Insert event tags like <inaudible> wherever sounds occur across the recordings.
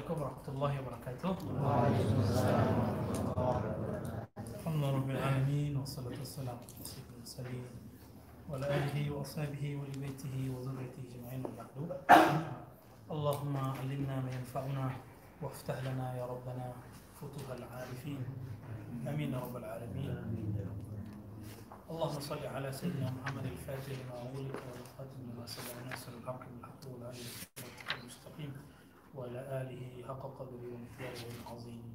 عليكم ورحمة الله وبركاته. وعليكم السلام ورحمة الله وبركاته الحمد لله رب العالمين والصلاة والسلام على سيدنا المرسلين وعلى آله وأصحابه ولبيته وذريته أجمعين وبعد. اللهم علمنا ما ينفعنا وافتح لنا يا ربنا فتوح العارفين. آمين يا رب العالمين. اللهم صل على سيدنا محمد الفاتح لما أغلق والخاتم لما سبق ناصر الحق بالحق والعلي المستقيم. وعلى آله حق قدره ومقداره العظيم.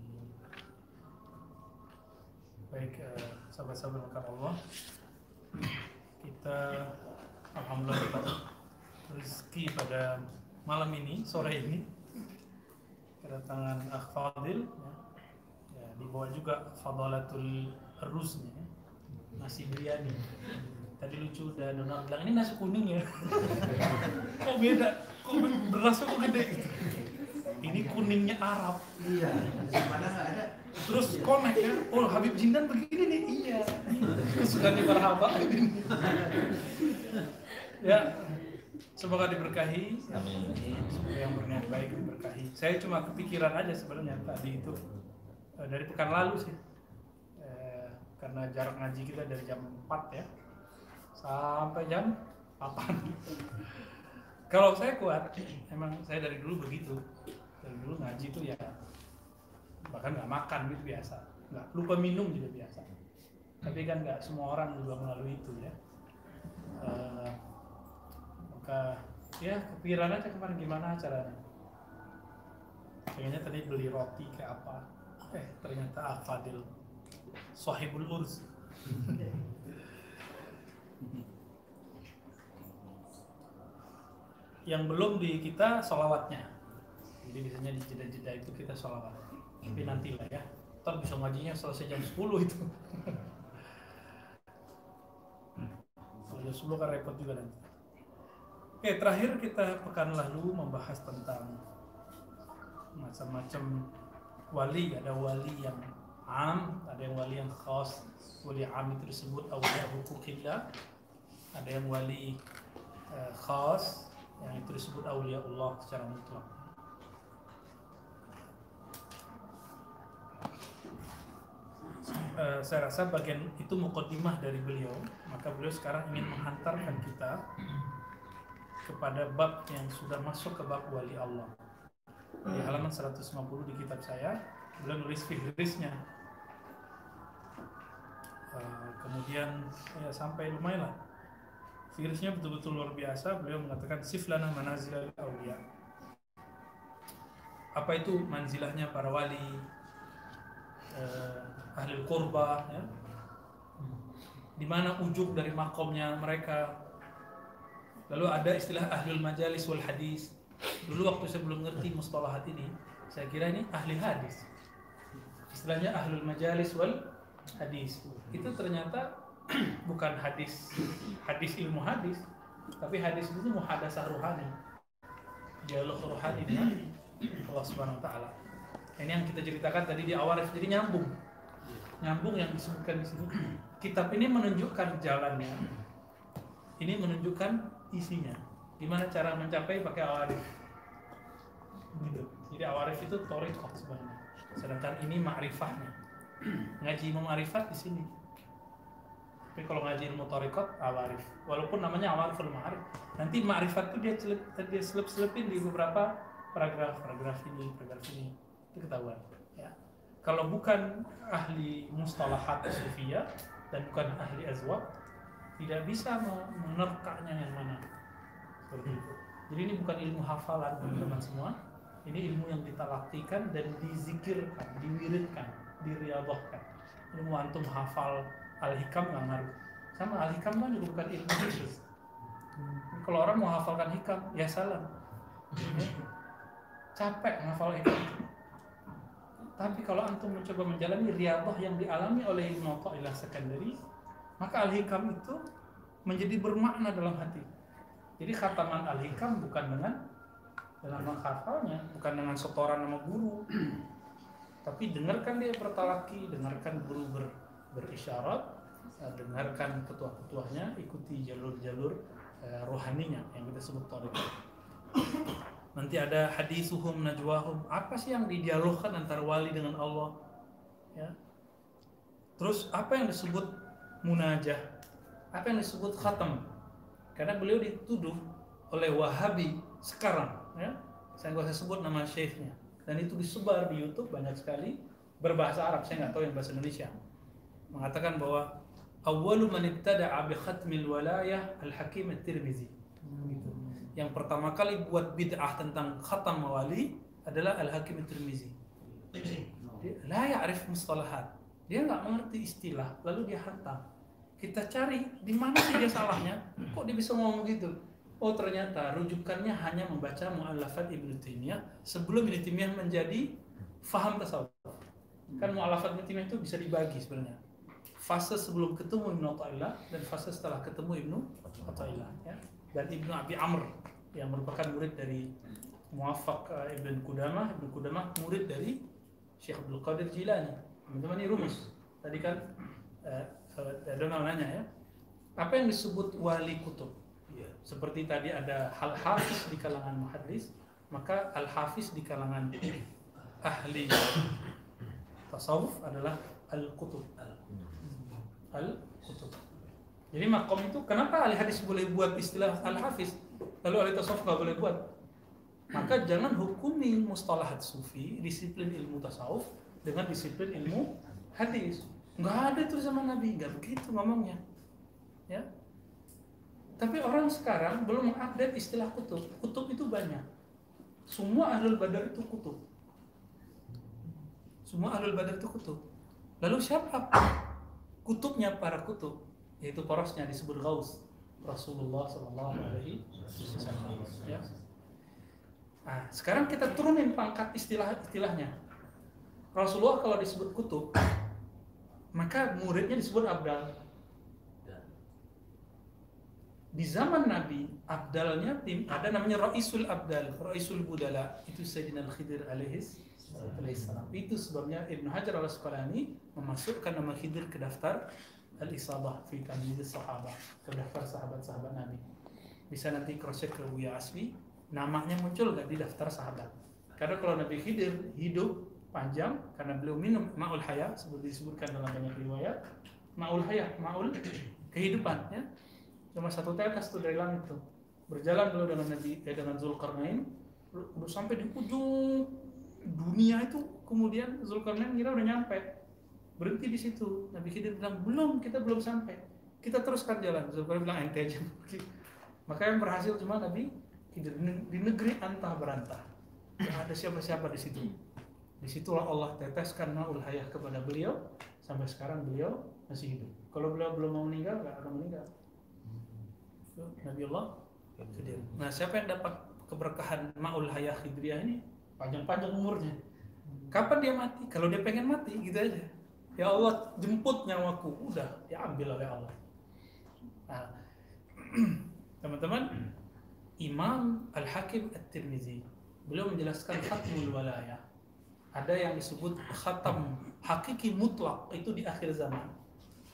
Baik, eh, sahabat-sahabat makan Allah, kita alhamdulillah dapat rezeki pada malam ini, sore ini, kedatangan Akh Fadil, ya, ya, dibawa juga Fadalatul Rusnya, ya nasi biryani tadi lucu dan Donald bilang ini nasi kuning ya <laughs> kok beda kok berasnya kok gede Ini kuningnya Arab. Iya, mana nggak ada? terus connect ya oh Habib Jindan begini nih. Iya. Kesukaan di marhaba ya semoga diberkahi. Amin. semoga yang berniat baik diberkahi. Saya cuma kepikiran aja sebenarnya tadi itu. Eh, dari pekan lalu sih. Eh, karena jarak ngaji kita dari jam 4 ya. Sampai jam 8 kalau saya kuat emang saya dari dulu begitu dulu ngaji itu ya bahkan nggak makan gitu biasa. Nggak lupa minum juga biasa. Tapi kan nggak semua orang juga melalui itu ya. Eh, maka ya kepikiran aja kemarin gimana caranya. Pengennya tadi beli roti kayak apa? Eh ternyata Al-Fadil Sahibul Urs <laughs> yang belum di kita solawatnya jadi biasanya di jeda-jeda itu kita solawat tapi nanti lah ya. Ntar bisa ngajinya selesai jam 10 itu. Kalau jam 10 kan repot juga nanti. Oke terakhir kita pekan lalu membahas tentang macam-macam wali. Ada wali yang am ada yang wali yang khas. Wali am itu disebut awliya hukukillah ada yang wali eh, khas yang itu disebut awliya Allah secara mutlak Eh, saya rasa bagian itu mukaddimah dari beliau. Maka beliau sekarang ingin menghantarkan kita kepada bab yang sudah masuk ke bab wali Allah. Di halaman 150 di kitab saya beliau nulis fihrisnya Eh, kemudian ya sampai lumayan lah. Betul-betul luar biasa. Beliau mengatakan siflana manazil awliya. Apa itu manzilahnya para wali? Eh, ahli kurba ya. Di mana ujung dari makomnya mereka. Lalu ada istilah ahlul majalis wal hadis. Dulu waktu saya belum ngerti mustalahat ini saya kira ini ahli hadis. Istilahnya ahlul majalis wal hadis. Itu ternyata <clears throat> bukan hadis hadis ilmu hadis tapi hadis itu muhadasah ruhani. Dialog ruhani dengan Allah Subhanahu wa taala. Ini yang kita ceritakan tadi di awal jadi nyambung nyambung yang disebutkan di sini kitab ini menunjukkan jalannya. Ini menunjukkan isinya. Gimana cara mencapai pakai awarif? Gitu. Jadi awarif itu torikoh sebenarnya. Sedangkan ini ma'rifahnya. Ngaji ilmu ma'rifat di sini. Tapi kalau ngaji ilmu torikot awarif. Walaupun namanya awariful ma'arif. Nanti ma'rifat itu dia celep, dia selip selipin di beberapa paragraf. Paragraf ini paragraf ini. Itu ketahuan kalau bukan ahli mustalahat sufiyah dan bukan ahli azwaq tidak bisa menerkanya yang mana. Seperti itu. Jadi ini bukan ilmu hafalan teman-teman semua. Ini ilmu yang ditalaktikan dan dizikirkan diwiridkan diriadahkan ilmu antum hafal al-hikam nggak ngaruh. Sama al-hikam kan juga bukan ilmu khusus. Kalau orang mau hafalkan hikam ya salam. <laughs> Capek ngafal hikam tapi kalau antum mencoba menjalani riadah yang dialami oleh Ibnu Athaillah Sekandari maka al-hikam itu menjadi bermakna dalam hati. Jadi khataman al-hikam bukan dengan dengan menghafalnya bukan dengan setoran nama guru. <clears throat> Tapi dengarkan dia bertalaki dengarkan guru ber, berisyarat eh, dengarkan ketua-ketuanya ikuti jalur-jalur eh, rohaninya yang kita sebut tarikat <clears throat> nanti ada hadisuhum najwahum. Apa sih yang didialogkan antara wali dengan Allah? Ya. Terus apa yang disebut munajah? Apa yang disebut khatam? Karena beliau dituduh oleh Wahabi sekarang ya. Saya nggak usah sebut nama syekhnya. Dan itu disebar di YouTube banyak sekali. Berbahasa Arab saya nggak tahu yang bahasa Indonesia. Mengatakan bahwa awwalu man ibtada'a bi khatmil walayah al-hakim at-tirmizi gitu. Yang pertama kali buat bid'ah tentang khatam wali adalah al-hakim at-tirmizi. Dia la ya'rif mustalahat. Dia nggak mengerti istilah lalu dia hantam kita cari di mana sih dia salahnya? Kok dia bisa ngomong gitu? Oh ternyata rujukannya hanya membaca mu'allafat Ibnu Taimiyah sebelum Ibnu Taimiyah menjadi faham tasawuf. Kan mu'allafat Ibnu Taimiyah itu bisa dibagi sebenarnya. Fase sebelum ketemu Ibnu Athaillah dan fase setelah ketemu Ibnu Athaillah ya. Dan Ibnu Abi Amr yang merupakan murid dari Muwaffaq eh, Ibn Qudamah. Ibnu Qudamah murid dari Syekh Abdul Qadir Jilani. Teman-teman ini rumus. Tadi kan eh, Donald nanya ya. Apa yang disebut wali kutub? Seperti tadi ada hal hafiz di kalangan muhaddis maka al hafiz di kalangan ahli tasawuf adalah al kutub al kutub jadi makom itu kenapa ahli hadis boleh buat istilah al hafiz lalu ahli tasawuf nggak boleh buat maka jangan hukumi mustalahat sufi disiplin ilmu tasawuf dengan disiplin ilmu hadis nggak ada itu zaman nabi nggak begitu ngomongnya ya tapi orang sekarang belum mengupdate istilah kutub. Kutub itu banyak. Semua ahlul badar itu kutub. Semua ahlul badar itu kutub. Lalu siapa kutubnya para kutub? Yaitu porosnya disebut gaus. Rasulullah Shallallahu Alaihi Wasallam. Ya. Nah, sekarang kita turunin pangkat istilah-istilahnya. Rasulullah kalau disebut kutub, maka muridnya disebut abdal di zaman Nabi abdalnya tim ada namanya Raisul Abdal, Raisul Budala itu Sayyidina Al-Khidir alaihis. Itu sebabnya Ibnu Hajar Al-Asqalani memasukkan nama Khidir ke daftar Al-Isabah fi Tamyiz Sahabah, ke daftar sahabat-sahabat Nabi. Bisa nanti cross check ke Buya Aswi, namanya muncul nggak di daftar sahabat. Karena kalau Nabi Khidir hidup panjang karena beliau minum ma'ul haya seperti disebutkan dalam banyak riwayat, ma'ul haya, ma'ul kehidupan ya cuma satu tetes tuh dari langit tuh berjalan dulu dengan Nabi eh, dengan Zulkarnain udah sampai di ujung dunia itu kemudian Zulkarnain kira udah nyampe berhenti di situ Nabi Khidir bilang belum kita belum sampai kita teruskan jalan Zulkarnain bilang ente aja <laughs> maka yang berhasil cuma Nabi Khidir di negeri antah berantah tidak ada siapa-siapa di situ di situlah Allah teteskan maul hayah kepada beliau sampai sekarang beliau masih hidup kalau beliau belum mau meninggal nggak akan meninggal Nabi Allah. Nah, siapa yang dapat keberkahan Ma'ul Hayah Khidriyah ini? Panjang-panjang umurnya. Kapan dia mati? Kalau dia pengen mati, gitu aja. Ya Allah, jemput nyawaku. Udah, diambil oleh Allah. Nah, <clears throat> teman-teman, Imam Al-Hakim At-Tirmizi beliau menjelaskan khatmul walayah. Ada yang disebut khatam hakiki mutlak itu di akhir zaman.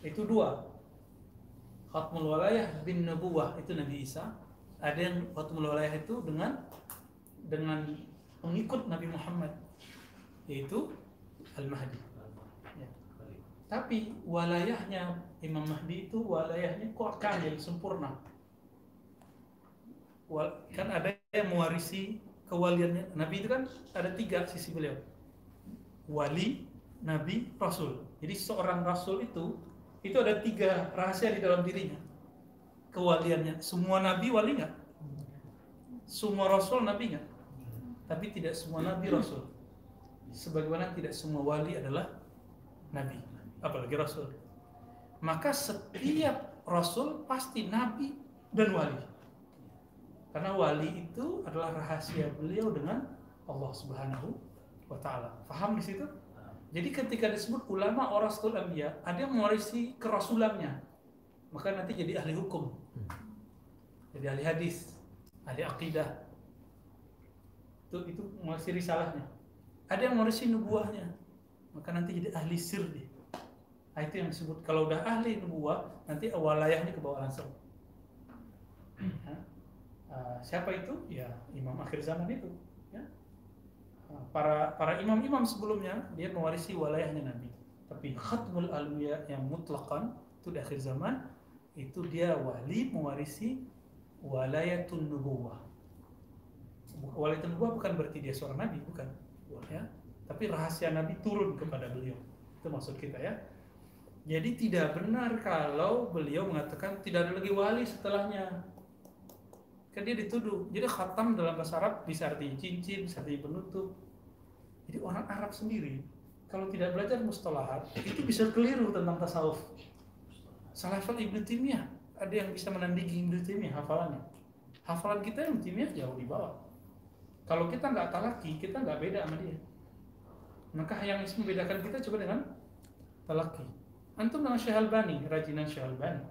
Itu dua, khatmul walayah bin nubuwah itu Nabi Isa ada yang khatmul walayah itu dengan dengan pengikut Nabi Muhammad yaitu Al-Mahdi. Tapi walayahnya Imam Mahdi itu walayahnya kok kamil sempurna. Kan ada yang mewarisi kewaliannya. Nabi itu kan ada tiga sisi beliau. Wali Nabi Rasul. Jadi seorang Rasul itu itu ada tiga rahasia di dalam dirinya. Kewaliannya. Semua nabi wali nggak? Semua rasul nabi nggak? Tapi tidak semua nabi rasul. Sebagaimana tidak semua wali adalah nabi apalagi rasul maka setiap rasul pasti nabi dan wali karena wali itu adalah rahasia beliau dengan Allah Subhanahu wa taala. Paham di situ? Jadi ketika disebut ulama orasul ambia, ada yang mewarisi kerasulannya. Maka nanti jadi ahli hukum. Jadi ahli hadis, ahli akidah. Itu itu mewarisi risalahnya. Ada yang mewarisi nubuahnya. Maka nanti jadi ahli sirri. Nah, itu yang disebut kalau udah ahli nubuah, nanti walayahnya ke bawah langsung. Uh, siapa itu? Ya imam akhir zaman itu. Ya. Uh, para para imam-imam sebelumnya dia mewarisi wilayahnya Nabi. Tapi khatmul alwiya yang mutlakan itu di akhir zaman itu dia wali mewarisi walayatun nubuwah. Walayatun nubuwah bukan berarti dia seorang nabi, bukan. Ya. Tapi rahasia nabi turun kepada beliau. Itu maksud kita ya. Jadi tidak benar kalau beliau mengatakan tidak ada lagi wali setelahnya. Kan dia dituduh. Jadi khatam dalam bahasa Arab bisa arti cincin, bisa arti penutup. Jadi orang Arab sendiri kalau tidak belajar mustalahat itu bisa keliru tentang tasawuf. Salafal Ibnu Taimiyah ada yang bisa menandingi Ibnu Taimiyah hafalannya. Hafalan kita Ibnu Taimiyah jauh di bawah. Kalau kita nggak talaki, kita nggak beda sama dia. Maka yang membedakan kita coba dengan talaki antum dengan Syekh Albani, rajinan Syekh Albani.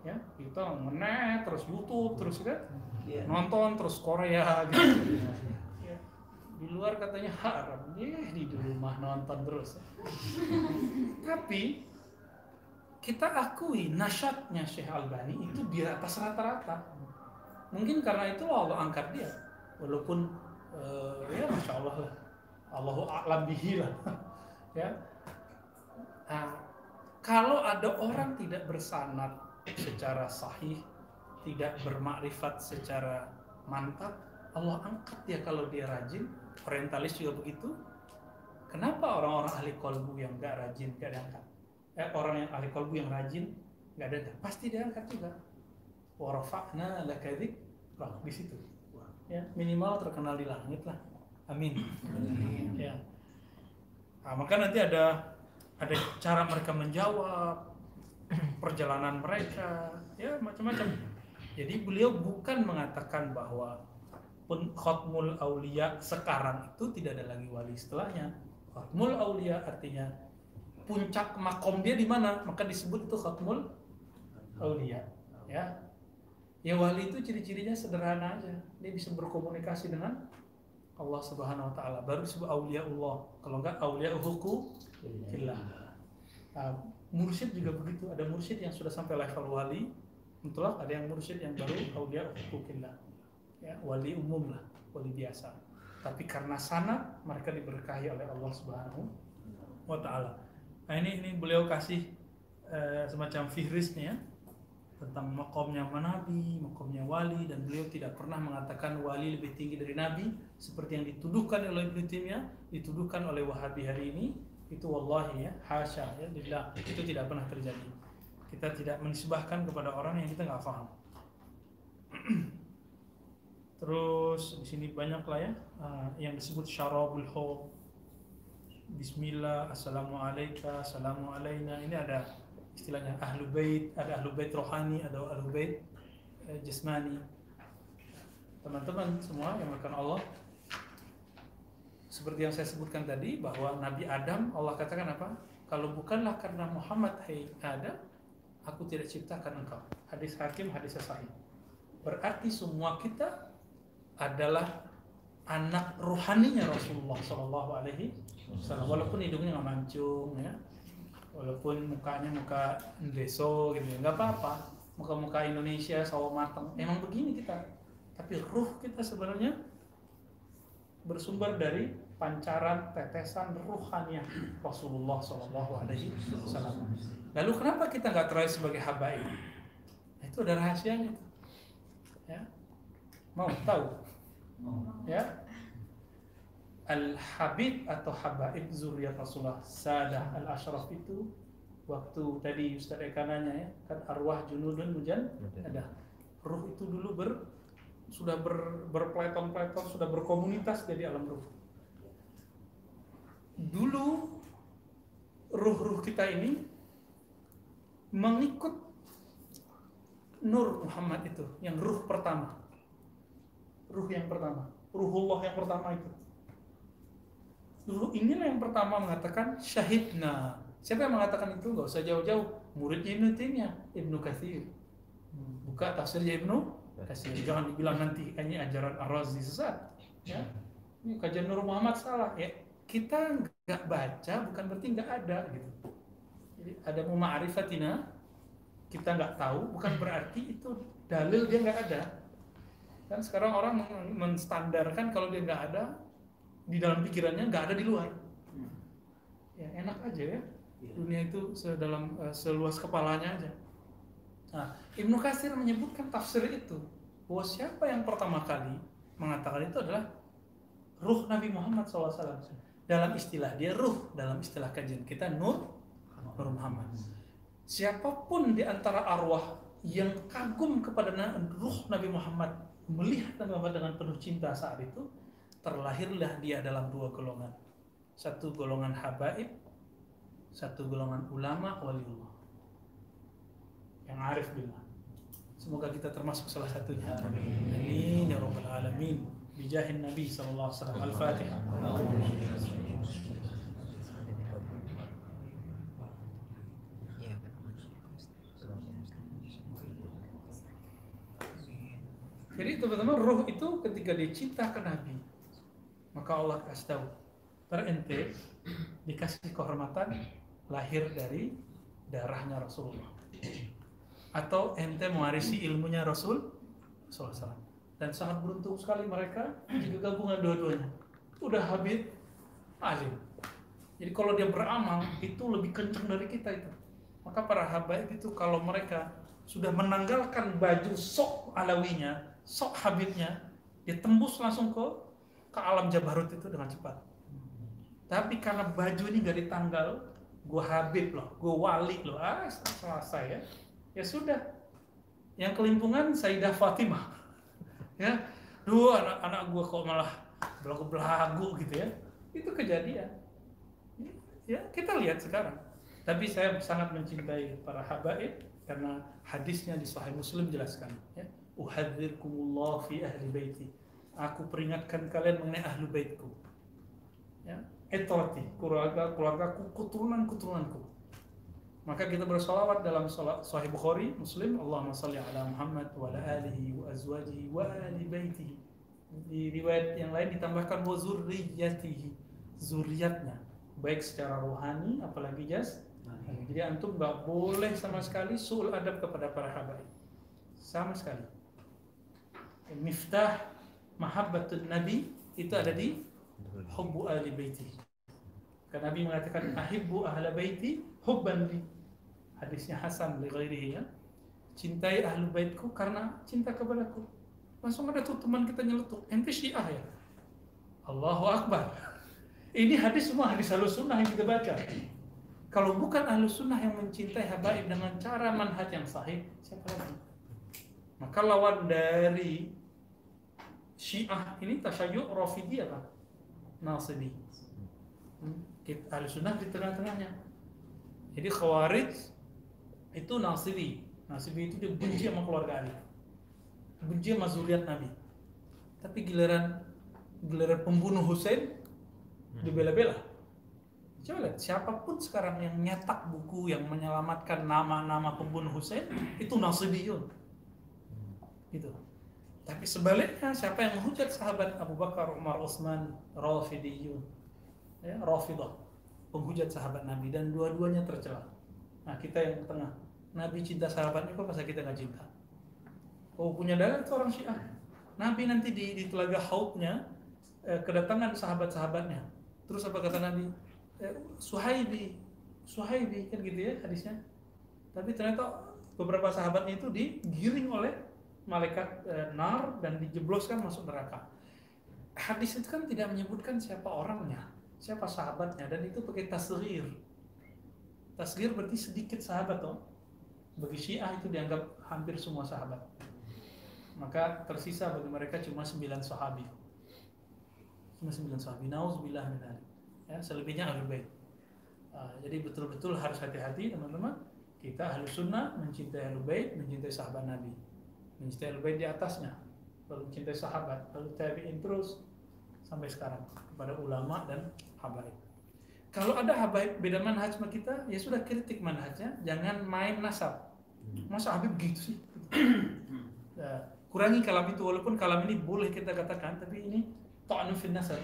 Ya, kita menet terus YouTube terus kan, yeah. nonton terus Korea gitu. ya. Di luar katanya haram, ya di rumah nonton terus. Tapi kita akui nasyatnya Syekh Albani itu di atas rata-rata. Mungkin karena itu Allah angkat dia, walaupun uh, ya masya Allah lah, Allahu a'lam bihi lah, <laughs> ya. Nah, kalau ada orang tidak bersanat secara sahih, tidak bermakrifat secara mantap, Allah angkat dia kalau dia rajin. Orientalis juga begitu. Kenapa orang-orang ahli kolbu yang gak rajin gak diangkat? Eh, orang yang ahli kolbu yang rajin gak ada, pasti diangkat juga. Warafa'na lakadik di situ. Ya, minimal terkenal di langit lah. Amin. Amin. Ya. Nah, maka nanti ada ada cara mereka menjawab perjalanan mereka ya macam-macam. Jadi beliau bukan mengatakan bahwa pun khotmul aulia sekarang itu tidak ada lagi wali setelahnya. Khotmul aulia artinya puncak makom dia di mana? Maka disebut itu khotmul aulia ya. Ya wali itu ciri-cirinya sederhana aja. Dia bisa berkomunikasi dengan Allah Subhanahu wa taala baru disebut aulia Allah kalau enggak aulia hukum Fillah. Nah, mursyid juga begitu. Ada mursyid yang sudah sampai level wali, mutlak ada yang mursyid yang baru aulia hukukillah. Ya, wali umum lah, wali biasa. Tapi karena sana mereka diberkahi oleh Allah Subhanahu wa taala. Nah, ini ini beliau kasih uh, semacam fihrisnya ya tentang makomnya nabi, makomnya wali dan beliau tidak pernah mengatakan wali lebih tinggi dari nabi seperti yang dituduhkan oleh Ibnu Taimiyah, dituduhkan oleh Wahabi hari ini itu wallahi ya hasya ya billah itu tidak pernah terjadi. Kita tidak menisbahkan kepada orang yang kita nggak paham <clears throat> terus di sini banyak lah ya uh, yang disebut syarabul hub Bismillah, Assalamualaikum, Assalamualaikum. Ini ada istilahnya ahlu bait, ada ahlu bait rohani, ada ahlu bait eh, jasmani. Teman-teman semua yang akan Allah, seperti yang saya sebutkan tadi bahwa Nabi Adam Allah katakan apa? Kalau bukanlah karena Muhammad hai Adam, aku tidak ciptakan engkau. Hadis Hakim, hadis Sahih. Berarti semua kita adalah anak rohaninya Rasulullah Shallallahu Alaihi Wasallam. Walaupun hidungnya nggak mancung ya, walaupun mukanya muka deso gitu, nggak apa-apa. Muka-muka Indonesia sawo matang, emang begini kita. Tapi ruh kita sebenarnya bersumber dari pancaran tetesan ruhannya Rasulullah Shallallahu Alaihi Wasallam. Lalu kenapa kita nggak terakhir sebagai habaib? Nah, itu ada rahasianya. Ya, mau tahu? Ya, al habib atau habaib zuriat Rasulullah Sadah al Ashraf itu waktu tadi Ustaz Eka nanya ya kan arwah junudun mujan ada ruh itu dulu ber sudah ber, berpeleton-peleton, sudah berkomunitas jadi alam ruh. Dulu ruh-ruh kita ini mengikut Nur Muhammad itu, yang ruh pertama. Ruh yang pertama, ruhullah yang pertama itu. Dulu inilah yang pertama mengatakan syahidna. Siapa yang mengatakan itu? Gak usah jauh-jauh. Murid Ibnu Taimiyah, Ibnu Katsir. Buka tafsirnya Ibnu kasih jangan dibilang nanti ini ajaran Ar-Razi sesat ya ini kajian Nur Muhammad salah ya kita nggak baca bukan berarti nggak ada gitu jadi ada ma'rifatina kita nggak tahu bukan berarti itu dalil dia nggak ada Kan sekarang orang men- menstandarkan kalau dia nggak ada di dalam pikirannya nggak ada di luar. Ya enak aja ya. Dunia itu sedalam eh, seluas kepalanya aja. Nah, Ibnu Katsir menyebutkan tafsir itu bahwa siapa yang pertama kali mengatakan itu adalah ruh Nabi Muhammad SAW. Dalam istilah dia ruh, dalam istilah kajian kita nur, nur Muhammad. Siapa pun di antara arwah yang kagum kepada ruh Nabi Muhammad, melihat Nabi Muhammad dengan penuh cinta saat itu, terlahirlah dia dalam dua golongan. Satu golongan habaib, satu golongan ulama waliullah. Yang arif billah. Semoga kita termasuk salah satunya. Amin ya rabbal alamin. Bijahin Nabi sallallahu alaihi wasallam. Al-Fatihah. Jadi teman-teman ruh itu ketika diciptakan Nabi maka Allah kasih tahu "Ntar ente dikasih kehormatan lahir dari darahnya Rasulullah. Atau ente mewarisi ilmunya Rasul SAW dan sangat beruntung sekali mereka jika gabungan dua-duanya. Udah habib alim. Jadi kalau dia beramal itu lebih kencang dari kita itu. Maka para habaib itu kalau mereka sudah menanggalkan baju sok alawinya sok habibnya dia tembus langsung ke ke alam jabarut itu dengan cepat. Tapi karena baju ini gak ditanggal gue habib loh gue wali loh. Ah selesai ya. Ya sudah. Yang kelimpungan Sayyidah Fatimah. <laughs> Ya. Duh anak-anak gue kok malah belagu-belagu gitu ya. Itu kejadian. Ya kita lihat sekarang. Tapi saya sangat mencintai para habaib karena hadisnya di Sahih Muslim jelaskan ya. Uhadzirkumullah fi ahli baiti aku peringatkan kalian mengenai ahlu baitku. Ya etorati keluarga keluargaku keturunan keturunanku maka kita bersolawat dalam Sahih Bukhari Muslim. Allahumma salli ala Muhammad wa ala alihi wa azwajihi wa ali baitihi. Di riwayat yang lain ditambahkan wa zurriyatihi zuriatnya baik secara rohani apalagi jas. Jadi antum nggak boleh sama sekali suul adab kepada para habaib. Sama sekali. Miftah mahabbatun nabi itu ada di hubbu ahli baiti. Karena Nabi mengatakan ahibbu ahla baiti hubban li. Hadisnya Hasan li ghairihi ya. Cintai ahlu baitku karena cinta kepadaku. Langsung ada tuh teman kita nyeletuk ente syiah ya? Allahu Akbar. Ini hadis semua hadis halus sunnah yang kita baca. Kalau bukan ahlu sunnah yang mencintai habaib dengan cara manhaj yang sahih siapa lagi? Maka lawan dari Syiah ini tasyayyu Rafidiyah apa? Nasibi. Hmm, kita ahli sunnah di tengah-tengahnya. Jadi Khawarij itu Nasibi. Nasibi itu dia benci sama keluarga Ali. Benci sama zuriat Nabi. Tapi giliran giliran pembunuh Hussein dibela-bela. Coba lihat, siapa pun sekarang yang nyetak buku yang menyelamatkan nama-nama pembunuh Hussein itu Nasibiyun. Gitu. Tapi sebaliknya siapa yang menghujat sahabat Abu Bakar, Umar, Utsman, Rafidiyun. Ya, Rafidah. Penghujat sahabat Nabi dan dua-duanya tercela. Nah, kita yang tengah. Nabi cinta sahabatnya kok masa kita nggak cinta? Oh, punya dalil itu orang Syiah. Nabi nanti di, di telaga hautnya eh, kedatangan sahabat-sahabatnya. Terus apa kata Nabi? Eh, Suhaibi, Suhaibi kan gitu ya hadisnya. Tapi ternyata beberapa sahabatnya itu digiring oleh malaikat e, nar dan dijebloskan masuk neraka. Hadis itu kan tidak menyebutkan siapa orangnya, siapa sahabatnya dan itu pakai tasghir. Tasghir berarti sedikit sahabat toh. Bagi Syiah itu dianggap hampir semua sahabat. Maka tersisa bagi mereka cuma sembilan sahabi. Cuma sembilan sahabi. Nauzubillah min. Ya, selebihnya ahlul. Uh, jadi betul-betul harus hati-hati teman-teman. Kita ahlu sunnah mencintai ahlul bait, mencintai sahabat Nabi mencintai Bait di atasnya, lalu mencintai sahabat, lalu tabi'in terus sampai sekarang kepada ulama dan habaib. Kalau ada habaib beda manhaj sama kita, ya sudah kritik manhajnya, jangan main nasab. Masa Habib gitu sih? ya, kurangi kalam itu walaupun kalam ini boleh kita katakan, tapi ini ta'anu fin nasab.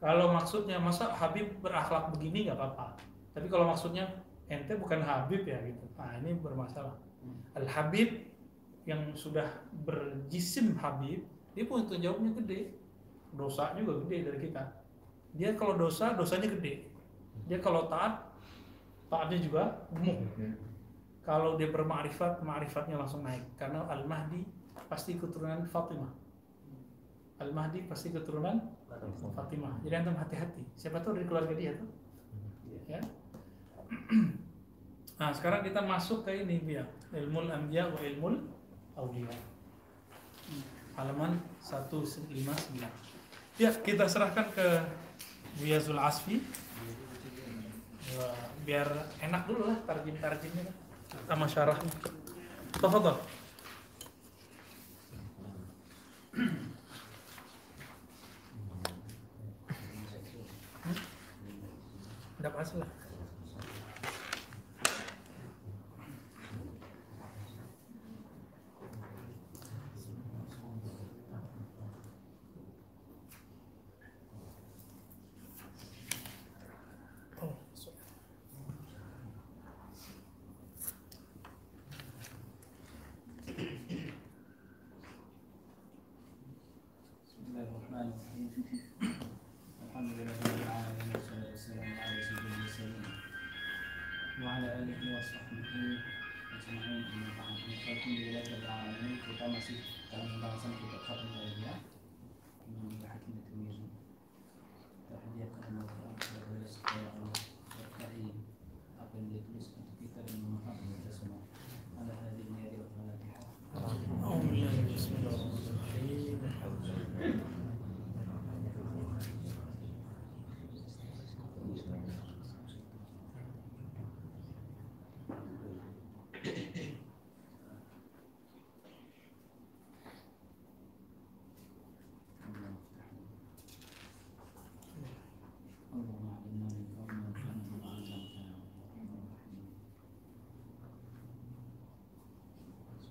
Kalau maksudnya masa Habib berakhlak begini nggak apa-apa. Tapi kalau maksudnya ente bukan Habib ya gitu. Nah ini bermasalah. Al Habib yang sudah berjisim Habib, dia pun tanggung jawabnya gede. Dosa juga gede dari kita. Dia kalau dosa, dosanya gede. Dia kalau taat, taatnya juga gemuk. Kalau dia bermakrifat, ma'rifatnya langsung naik. Karena Al-Mahdi pasti keturunan Fatimah. Al-Mahdi pasti keturunan Fatimah. Jadi antum hati-hati. Siapa tahu dari keluarga dia tuh. Ya. <clears throat> Nah, sekarang kita masuk ke ini dia. Ilmul Anbiya wa Ilmul Auliya. Halaman 159. Ya, kita serahkan ke Buya Zul Asfi. Biar enak dulu lah tarjim-tarjimnya sama syarahnya. Tafadhal. Tidak masalah.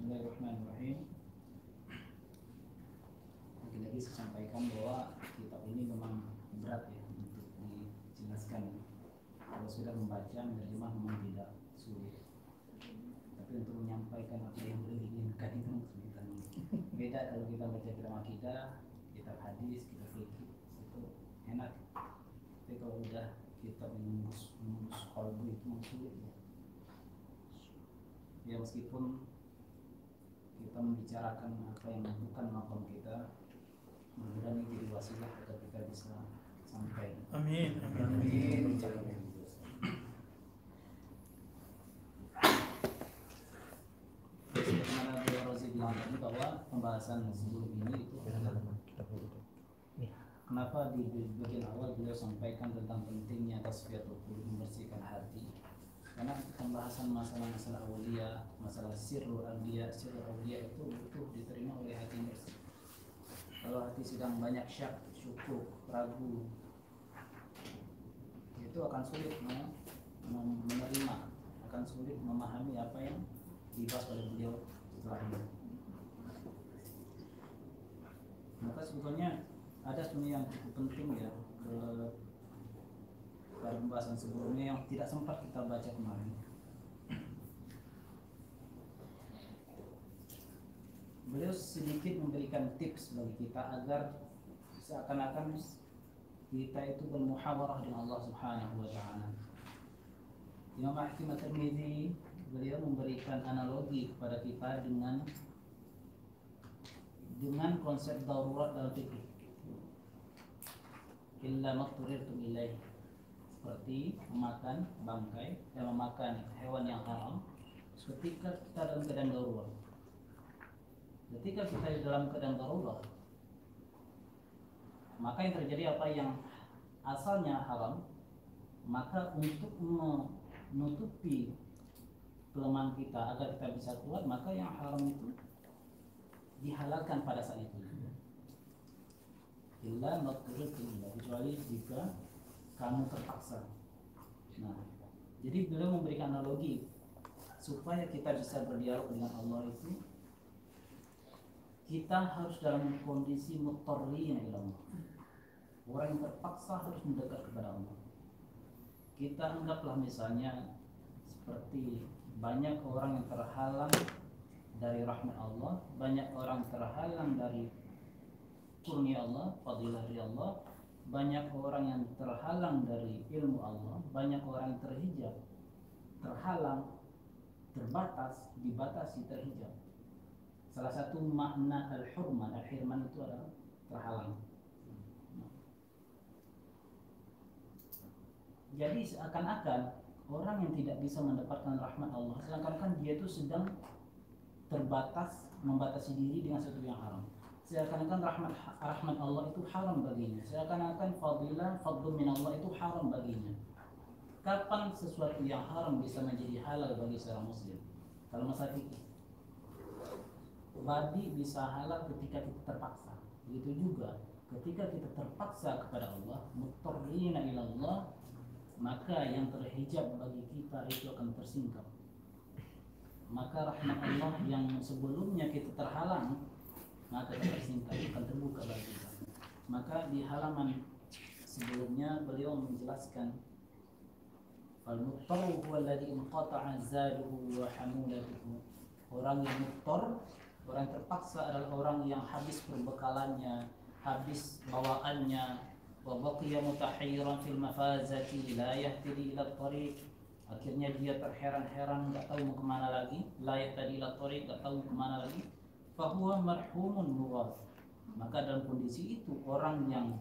Bismillahirrahmanirrahim. Lagi-lagi saya sampaikan bahwa kitab ini memang berat ya untuk dijelaskan. Kalau sudah membaca, menerjemah memang tidak sulit. Tapi untuk menyampaikan apa yang beliau inginkan itu kesulitan. Beda kalau kita baca kitab akidah, kitab hadis, kitab fikih Itu enak. Tapi kalau udah kita menembus menembus kalbu itu sulit ya. ya meskipun kita membicarakan apa yang bukan makom kita mudah-mudahan ini jadi wasilah agar kita bisa sampai Amin. Amin. Amin. Tadi bahwa pembahasan sebelum ini itu Kenapa di di bagian awal beliau sampaikan tentang pentingnya tasfiyatul qulub membersihkan hati? Karena pembahasan masalah-masalah awliya, masalah sirrul awliya, sirrul awliya itu butuh diterima oleh hati yang. Kalau hati sedang banyak syak, syukuk, ragu, itu akan sulit menerima, akan sulit memahami apa yang dibahas oleh beliau setelah ini. Maka sebetulnya ada sebenarnya yang cukup penting ya ke pada pembahasan sebelumnya yang tidak sempat kita baca kemarin. Beliau sedikit memberikan tips bagi kita agar seakan-akan kita itu bermuhawarah dengan Allah Subhanahu wa taala. Imam Hakim At-Tirmidzi beliau memberikan analogi kepada kita dengan dengan konsep darurat dalam fikih illa makturirtum ilaih seperti memakan bangkai dan memakan hewan yang haram ketika kita dalam keadaan darurat. Ketika kita dalam keadaan darurat maka yang terjadi apa? Yang asalnya haram maka untuk menutupi kelemahan kita agar kita bisa kuat maka yang haram itu dihalalkan pada saat itu. Illa ilaih kecuali jika kamu terpaksa. Nah jadi beliau memberikan analogi supaya kita bisa berdialog dengan Allah itu kita harus dalam kondisi mutarrin ila Allah. Orang yang terpaksa harus mendekat kepada Allah. Kita anggaplah misalnya seperti banyak orang yang terhalang dari rahmat Allah, banyak orang terhalang dari kurnia Allah, fadilah dari Allah, banyak orang yang terhalang dari ilmu Allah, banyak orang yang terhijab, terhalang, terbatas, dibatasi, terhijab. Salah satu makna al-hurman, al-hirman itu adalah terhalang. Jadi seakan-akan orang yang tidak bisa mendapatkan rahmat Allah, seakan-akan dia itu sedang terbatas, membatasi diri dengan sesuatu yang haram. Seakan-akan rahmat rahmat Allah itu haram baginya. Seakan-akan fadilah, fadlu min Allah itu haram baginya. Kapan sesuatu yang haram bisa menjadi halal bagi seorang muslim? Kalau masalah fikih. Babi bisa halal ketika kita terpaksa. Begitu juga ketika kita terpaksa kepada Allah, mutarrina ila Allah, maka yang terhijab bagi kita itu akan tersingkap. Maka rahmat Allah yang sebelumnya kita terhalang, maka tersingkap akan terbuka bagi. Maka di halaman sebelumnya beliau menjelaskan Al-Muttar huwa alladhi inqata'a zaduhu wa hamulatuhu. Orang yang muttar, orang terpaksa adalah orang yang habis perbekalannya, habis bawaannya, wa baqiya mutahayyiran fil mafazati la yahtadi ila tariq. Akhirnya dia terheran-heran nggak tahu mau ke mana lagi, la yahtadi ila tariq, nggak tahu mau ke mana lagi. Fahuwa marhumun muwath. Maka dalam kondisi itu orang yang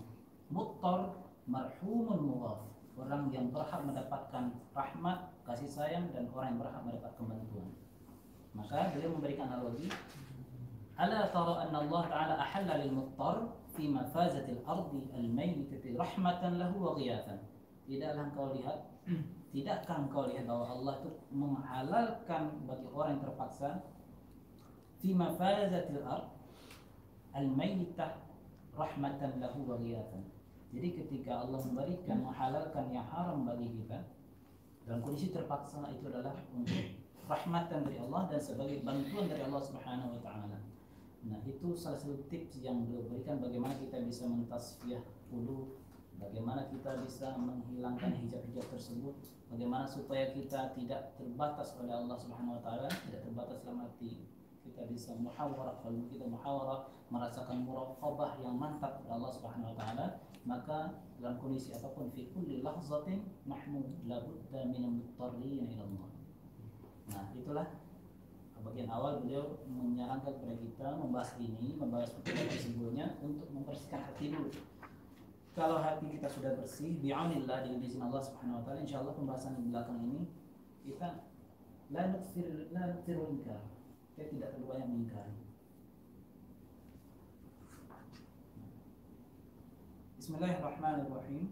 muttar marhumun muwath orang yang berhak mendapatkan rahmat, kasih sayang dan orang yang berhak mendapatkan bantuan. Maka beliau memberikan analogi Ala tara anna Allah Ta'ala ahalla lil muttar fi mafazatil ardi al mayyitati rahmatan lahu wa ghiyathan. Tidaklah engkau lihat <clears throat> Tidakkah engkau lihat bahwa Allah itu menghalalkan bagi orang yang terpaksa fi mafazatil ard al mayyitah rahmatan lahu. Jadi ketika Allah memberikan menghalalkan yang haram bagi kita dalam kondisi terpaksa itu adalah untuk rahmatan dari Allah dan sebagai bantuan dari Allah Subhanahu wa taala. Nah, itu salah satu tips yang beliau berikan bagaimana kita bisa mentasfiyah wudhu, bagaimana kita bisa menghilangkan hijab-hijab tersebut, bagaimana supaya kita tidak terbatas oleh Allah Subhanahu wa taala, tidak terbatas dalam arti kita bisa muhawarah kalau kita muhawarah merasakan muraqabah yang mantap kepada Allah Subhanahu wa taala maka dalam kondisi apa pun fi kulli lahzatin nahnu labudda min mutarrin ila Allah. Nah, itulah bagian awal beliau menyarankan kepada kita membahas ini, membahas pertemuan sebelumnya untuk membersihkan hati dulu. Kalau hati kita sudah bersih, bi'anillah dengan izin Allah Subhanahu wa taala, insyaallah pembahasan di belakang ini kita la nukthir la inkar. Kita tidak terlalu banyak mengingkari. Bismillahirrahmanirrahim.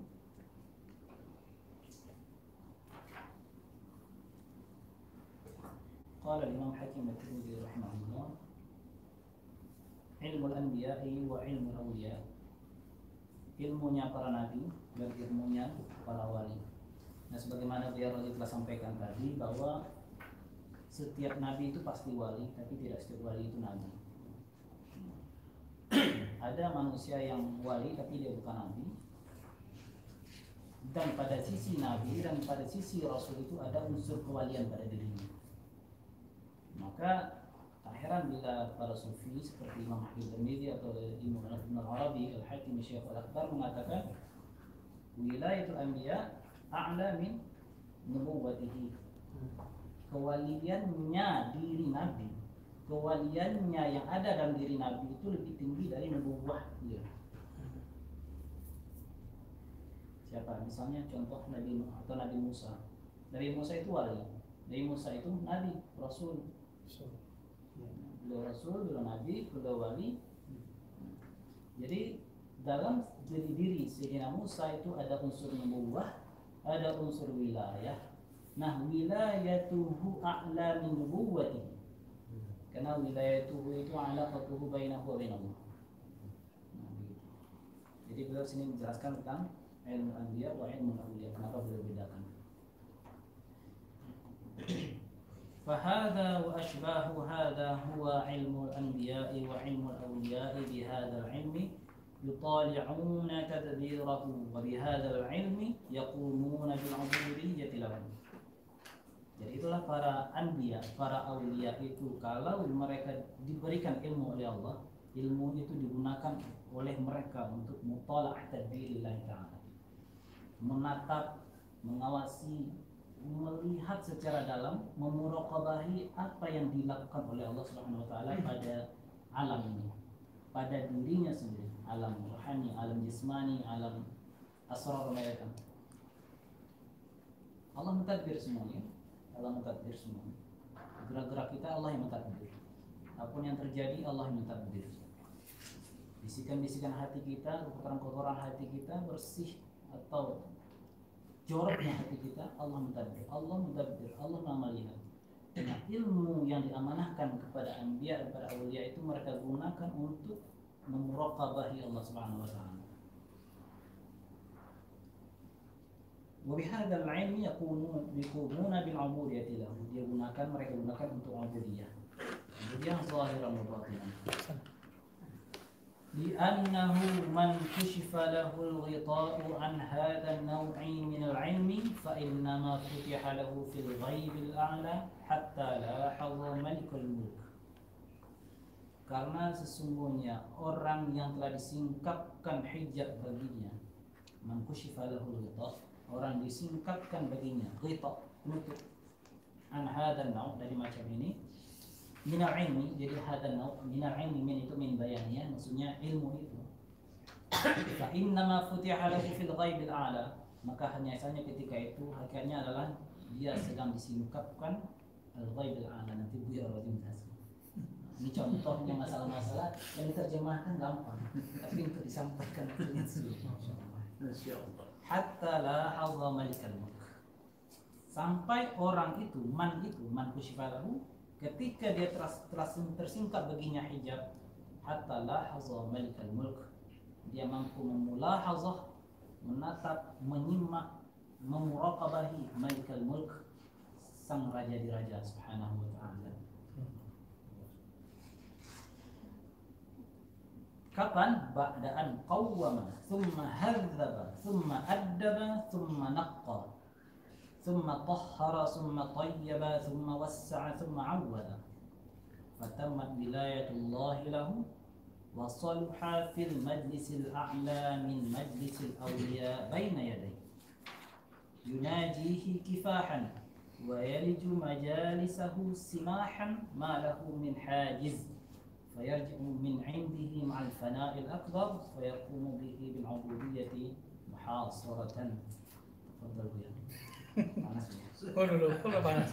قال الإمام حكيم الترمذي رحمه الله علم الأنبياء وعلم الأولياء ilmunya para nabi dan ilmunya para wali. Nah, sebagaimana biar tadi telah sampaikan tadi bahwa setiap nabi itu pasti wali, tapi tidak setiap wali itu nabi. Ada manusia yang wali tapi dia bukan nabi. Dan pada sisi nabi dan pada sisi rasul itu ada unsur kewalian pada dirinya. Maka tak heran bila para sufi seperti Imam Hakim Tirmidzi atau Imam Ibn Arabi Al-Hakim Syekh Al-Akbar mengatakan wilayatul anbiya a'la min nubuwwatihi kewaliannya diri Nabi. Kewaliannya yang ada dalam diri Nabi itu lebih tinggi dari nubuwah dia. Siapa? Misalnya contoh Nabi atau Nabi Musa. Nabi Musa itu wali. Nabi Musa itu Nabi Rasul. Beliau Rasul beliau Nabi beliau wali. Jadi dalam diri diri Sayyidina Musa itu ada unsur nubuwah ada unsur wilayah Nah wilayatuhu a'la min nubuwwatihi. Karena wilayatuhu itu alaqatuhu bainahu wa bainallah. Jadi beliau sini menjelaskan tentang ilmu anbiya wa ilmu awliya. Kenapa beliau bedakan? فهذا وأشباه هذا هو علم الأنبياء وعلم الأولياء بهذا العلم يطالعون تدبيره وبهذا العلم يقومون بالعبودية له Jadi itulah para anbiya, para aulia itu kalau mereka diberikan ilmu oleh Allah, ilmu itu digunakan oleh mereka untuk mutala'ah tadbirillah ta'ala. Menatap, mengawasi, melihat secara dalam, memuraqabahi apa yang dilakukan oleh Allah Subhanahu wa taala pada alam ini, pada dirinya sendiri, alam rohani, alam jismani, alam asrar mereka. Allah mentadbir semuanya. Allah mentadbir semuanya. Gerak-gerak kita Allah yang mentadbir. Apa pun yang terjadi Allah yang mentadbir. Bisikan-bisikan hati kita, kotoran-kotoran hati kita bersih atau joroknya hati kita Allah mentadbir. Allah mentadbir. Allah melihat. Nah, ilmu yang diamanahkan kepada anbiya para awliya itu mereka gunakan untuk memuraqabahi Allah Subhanahu wa taala. وبهذا العلم يقومون يقومون بالعبودية له dia gunakan mereka gunakan untuk ubudiyah ubudiyah zahiran wa batinan لأنه من كشف له الغطاء عن هذا النوع من العلم فإنما فتح له في الغيب الأعلى حتى لاحظ ملك الملك karena sesungguhnya orang yang telah disingkapkan hijab baginya man kushifa lahu ghita orang disingkapkan baginya. Ghita penutup an hadan nau dari macam ini. Minal ilmi jadi hadan nau minal ilmi min itu min bayannya. Maksudnya ilmu itu. Fa innama futiha lahu fil ghaibil a'la maka hanya saja ketika itu hakikatnya adalah dia sedang disingkapkan al ghaibil a'la nanti Buya jelasin. Ini contohnya masalah-masalah yang diterjemahkan gampang. Tapi untuk disampaikan sulit Masya hatta la malikal mulk. Sampai orang itu man itu man kusyifalahu ketika dia teras, tersingkap baginya hijab hatta la malikal mulk. Dia mampu memulahazah menatap menyimak memuraqabahi malikal mulk. Sang raja di raja subhanahu wa ta'ala كفن بعد أن قوم ثم هذب ثم أدب ثم نقى ثم طهر ثم طيب ثم وسع ثم عود. فتمت ولاية الله له وصلح في المجلس الأعلى من مجلس الأولياء بين يديه. يناجيه كفاحا ويلج مجالسه سماحا ما له من حاجز. فيرجع من عنده مع الفناء الأكبر فيقوم به بالعبودية محاصرة تفضل يا <laughs> panas ya. Oh dulu, kok nggak panas?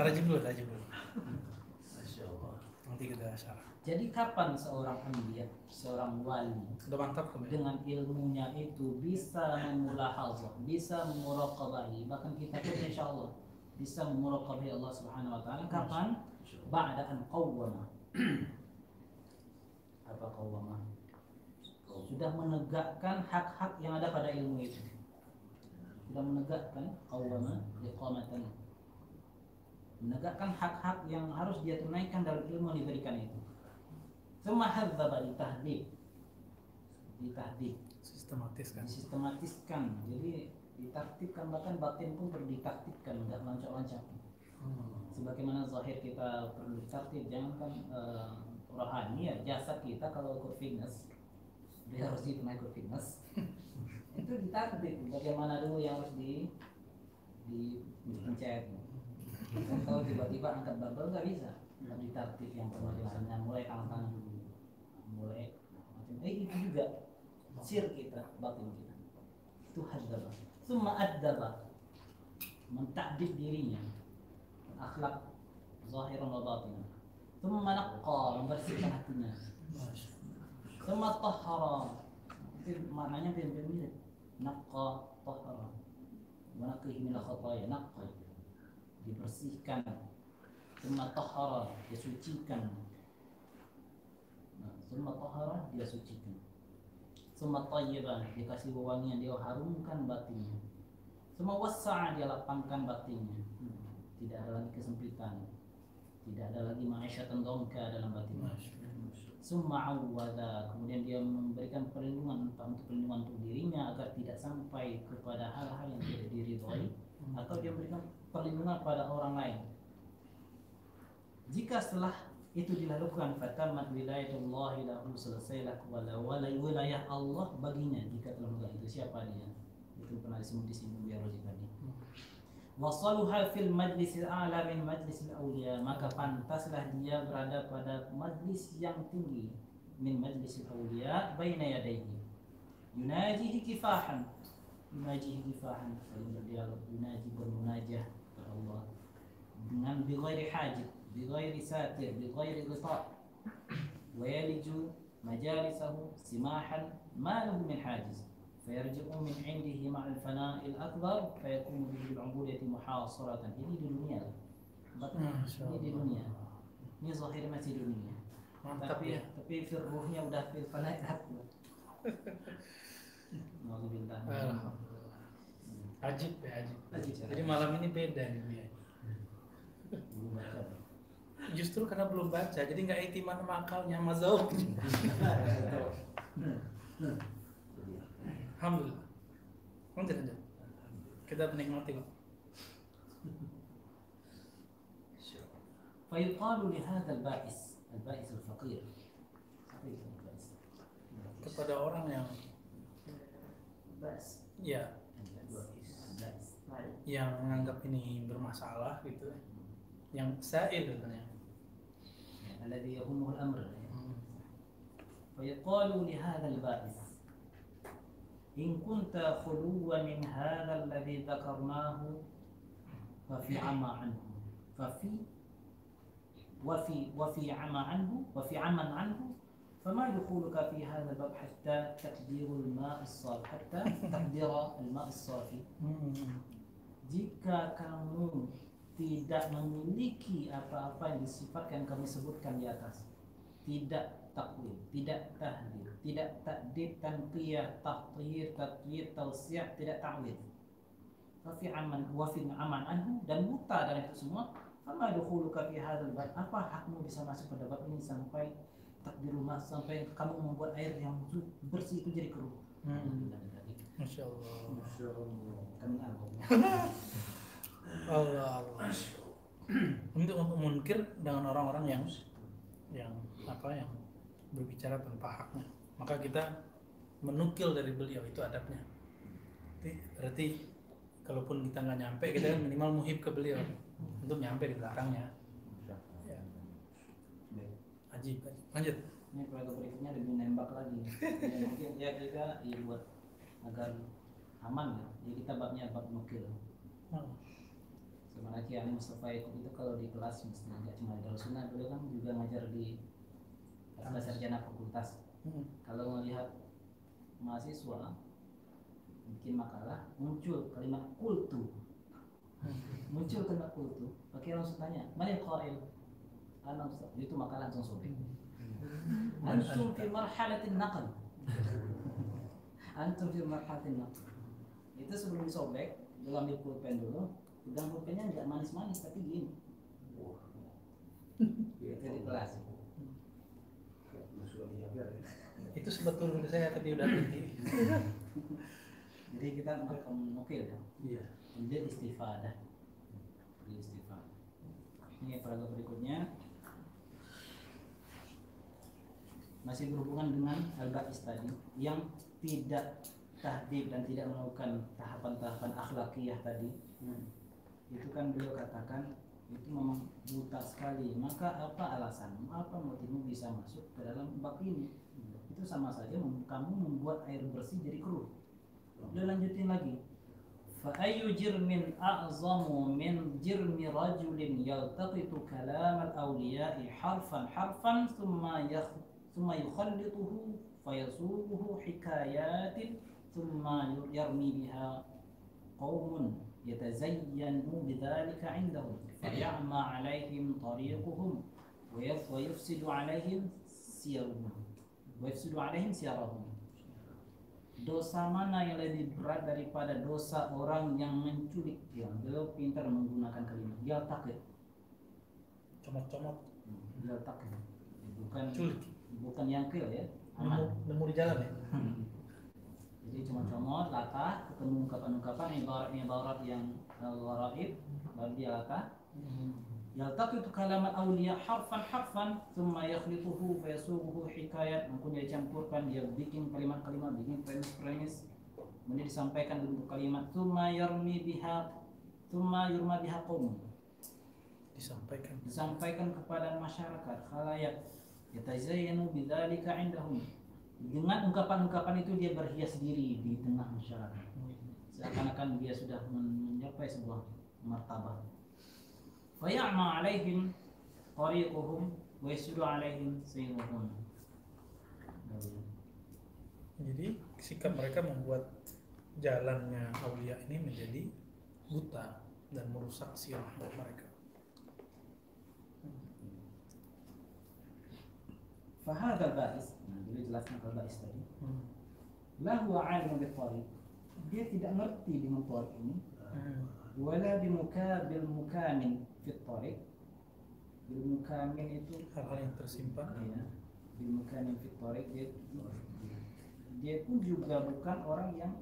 Tarajim dulu, tarajim dulu. Masya Allah. Nanti kita syarah. Jadi kapan seorang anbiya, seorang wali Udah mantap kamu ya? dengan ilmunya itu bisa memulahazah, bisa memuraqabahi, bahkan kita pun insya Allah bisa memuraqabahi Allah Subhanahu wa taala kapan? Ba'da an <clears throat> qawwama. Apa? Sudah menegakkan hak-hak yang ada pada ilmu itu. Sudah menegakkan qawwama iqamatan. Menegakkan hak-hak yang harus dia tunaikan dalam ilmu yang diberikan itu. Thumma hadzaba ditahdid. Ditahdid Sistematis kan? disistematiskan jadi ditaktikkan bahkan batin pun perlu ditaktikkan nggak loncat-loncat sebagaimana zahir kita perlu ditaktik jangankan eh, rohani ya jasad kita kalau ikut fitness dia harus pernah ikut fitness. <laughs> Itu ditaktik bagaimana dulu yang harus di di dipencet. Kan kalau tiba-tiba angkat barbel nggak bisa. Harus ditaktik yang perlu misalnya mulai tangan-tangan dulu. Mulai macam eh itu juga sir kita batin kita. Itu hadzaba summa addaba mentakdib dirinya. Akhlak zahiran wa batinan summa naqqa membersihkan hatinya. tahara itu maknanya hampir mirip. naqqa tahara wa naqihi min khataya. naqqa dibersihkan. summa tahara disucikan summa tahara dia sucikan Summa tayyibah dikasih wewangian dia harumkan batinnya. Summa wassa'a dia lapangkan batinnya. Hmm. Tidak ada lagi kesempitan. Tidak ada lagi ma'isyatan dongka dalam batinnya. summa awwada. Kemudian dia memberikan perlindungan entah untuk perlindungan untuk dirinya agar tidak sampai kepada hal-hal yang tidak diridhoi atau dia memberikan perlindungan pada orang lain. Jika setelah itu dilakukan fatamat wilayatullah lahu selesailah wilayah Allah baginya. Jika telah melakukan itu siapa dia? Itu pernah disebut di sini biar tadi وصلها في المجلس الأعلى من مجلس الأولياء. مكا فانتسلح ديا برادة بدا مجلس yang tinggi من مجلس الأولياء بين يديه يناجيه كفاحا يناجيه كفاحا يناجي بالمناجة الله dengan بغير حاجة بغير ساتر بغير غطاء ويلج مجالسه سماحا ما له من حاجز فيرجع من عنده مع الفناء الأكبر فيكون به بالعبودية محاصرة ini di dunia Masya ini di Allah. dunia ini zahir masih dunia Mantap tapi ya. tapi firruhnya udah fil fana'i akbar Nauzubillah. Alhamdulillah. Ajib ya ajib. Ajib. Jadi malam ini beda nih Bia. Belum baca. Justru karena belum baca, jadi nggak itiman sama akalnya, sama zauknya. Alhamdulillah. Lanjut lanjut. Kita menikmati kok. فيقال لهذا البائس البائس الفقير apa itu البائس Kepada orang yang البائس ya البائس yang menganggap ini bermasalah gitu, yang sail katanya. الذي يهمه الأمر فيقال لهذا البائس إن كنت خلوا من هذا الذي ذكرناه ففي عمى عنه. ففي وفي وفي عمى عنه وفي عمى عنه. فما دخولك في هذا الباب حتى تقدير الماء الصافي حتى تقدير الماء الصافي. jika kamu tidak memiliki apa-apa yang disifatkan kami sebutkan di atas tidak takwil, tidak tahdid, tidak takdid, tanqiyah, tahtir, tatyir, tawsiyah, tidak ta'wil. Wafi aman, wafi aman anhu dan buta dari itu semua. Fama dukhuluka fi hadzal bab? Apa hakmu bisa masuk pada bab ini sampai takdirul mas sampai kamu membuat air yang bersih itu jadi keruh? Hmm. Masya Allah. Kenal. Allah Allah. Untuk memunkir dengan orang-orang yang yang apa yang berbicara tanpa haknya. Maka kita menukil dari beliau itu adabnya. Berarti, kalaupun kita nggak nyampe, kita kan minimal muhib ke beliau untuk nyampe di belakangnya. Ya. Ajib, ajib. Lanjut. Ini keluarga berikutnya lebih nembak lagi. ya, mungkin ya kita ya buat agar aman ya. Ya kita babnya bab nukil. Oh. Sebenarnya Kiai Mustafa itu, itu kalau di kelas misalnya nggak cuma di Sunnah, beliau kan juga ngajar di kelas sarjana fakultas. Hmm. Kalau melihat mahasiswa bikin makalah muncul kalimat kultu. Muncul kalimat kultu pakai langsung tanya mana yang qail? Ana ustaz itu makalah langsung sobek. Antum fi marhalatin naql. Antum fi marhalatin naql. Itu sebelum disobek lu ambil pulpen dulu pegang pulpennya nggak manis-manis tapi gini. Itu di kelas Itu sebetulnya saya tadi udah <clears throat> tinggi. jadi kita makan nukil ya Iya. Dia istifadah. Dia istifadah. Ini paragraf berikutnya masih berhubungan dengan al-ba'is tadi yang tidak tahdib dan tidak melakukan tahapan-tahapan akhlakiyah tadi. Itu kan beliau katakan itu memang buta sekali. Maka apa alasan? Apa motifmu bisa masuk ke dalam bab ini? Itu sama saja mem- kamu membuat air bersih jadi keruh. Udah lanjutin lagi. فأي جرم أعظم من جرم رجل يلتقط كلام الأولياء حرفا حرفا ثم يخ ثم يخلطه فيصوغه حكايات ثم يرمي بها قوم يتزين بذلك عندهم فيعمى عليهم طريقهم ويف- ويفسد عليهم سيرهم ويفسد عليهم سيرهم dosa mana yang lebih berat daripada dosa orang yang menculik ya beliau pintar menggunakan kalimat dia takut Comot-comot. dia takut bukan Culik. bukan yangkil ya nemu, aman nemu di jalan ya <laughs> jadi cuma comot latah ketemu ungkapan-ungkapan ibarat-ibarat yang gharaib baru dia latah yaltaqitu kalamat awliya harfan harfan thumma yakhlituhu fa yasubuhu hikayat. Kemudian dia campurkan dia bikin kalimat-kalimat bikin premis-premis. Kemudian disampaikan bentuk kalimat thumma yarmi biha thumma yurma biha disampaikan. Disampaikan kepada masyarakat khalayak. Yatazayyanu bidzalika indahum dengan ungkapan-ungkapan itu dia berhias diri di tengah masyarakat. Seakan-akan dia sudah mencapai sebuah martabah fayama alaihim tariquhum wa yasudu alaihim sayruhum jadi sikap mereka membuat jalannya Aulia ini menjadi buta dan merusak sirah mereka fahadha ba'is nah dia jelaskan kalau ba'is tadi. Hmm. la huwa alimun bitariq dia tidak ngerti dengan tariq ini. Hmm. wala bimukabil mukamin fit tariq bil mukamin itu hal-hal yang tersimpan? Ya bil mukamin fit tariq dia dia pun juga bukan orang yang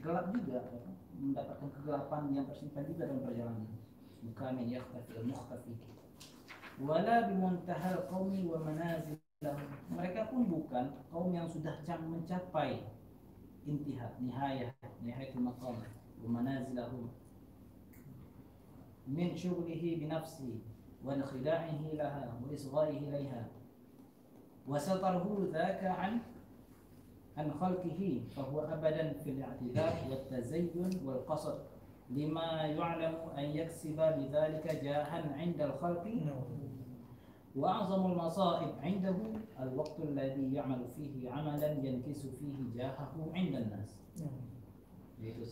gelap juga. Apa, mendapatkan kegelapan yang tersimpan juga dalam perjalanan. Mukamin yakhtafi al mukhtafi wala bimuntahal qaumi wa manazilahum. Mereka pun bukan kaum yang sudah mencapai intihat nihayah nihayatul maqam wa manazilahum. Min syughlihi bi nafsi wa inkhidaihi laha wa isghaihi ilaiha wa satarhu dhaka an an khalqihi fa huwa abadan fil i'tidal wa tazayyun wal qasd lima yu'lamu an yaksiba bidzalika jahan 'inda al khalqi no. وأعظم المصائب عنده الوقت الذي يعمل فيه عملا ينكس فيه جاهه عند الناس Hmm. yaitu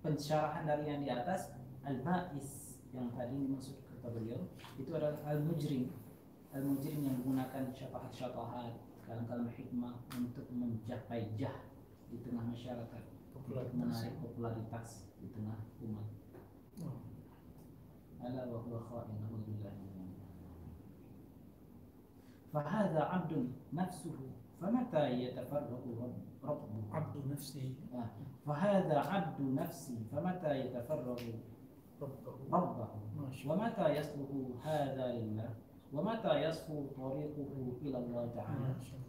pensyarahan dari yang di atas al-ba'is yang tadi dimaksud kata beliau itu adalah al-mujrim al-mujrim yang menggunakan syafahat-syafahat kalam-kalam hikmah untuk mencapai jah di tengah masyarakat untuk Popularitas. menarik popularitas di tengah umat Hmm. ألا وهو خائن نعوذ بالله منه فهذا عبد نفسه فمتى يتفرغ رب- ربه nafsi آه. فهذا عبد نفسه فمتى يتفرغ ربه. ومتى يصلح هذا لله ومتى يصفو طريقه إلى الله تعالى Allah.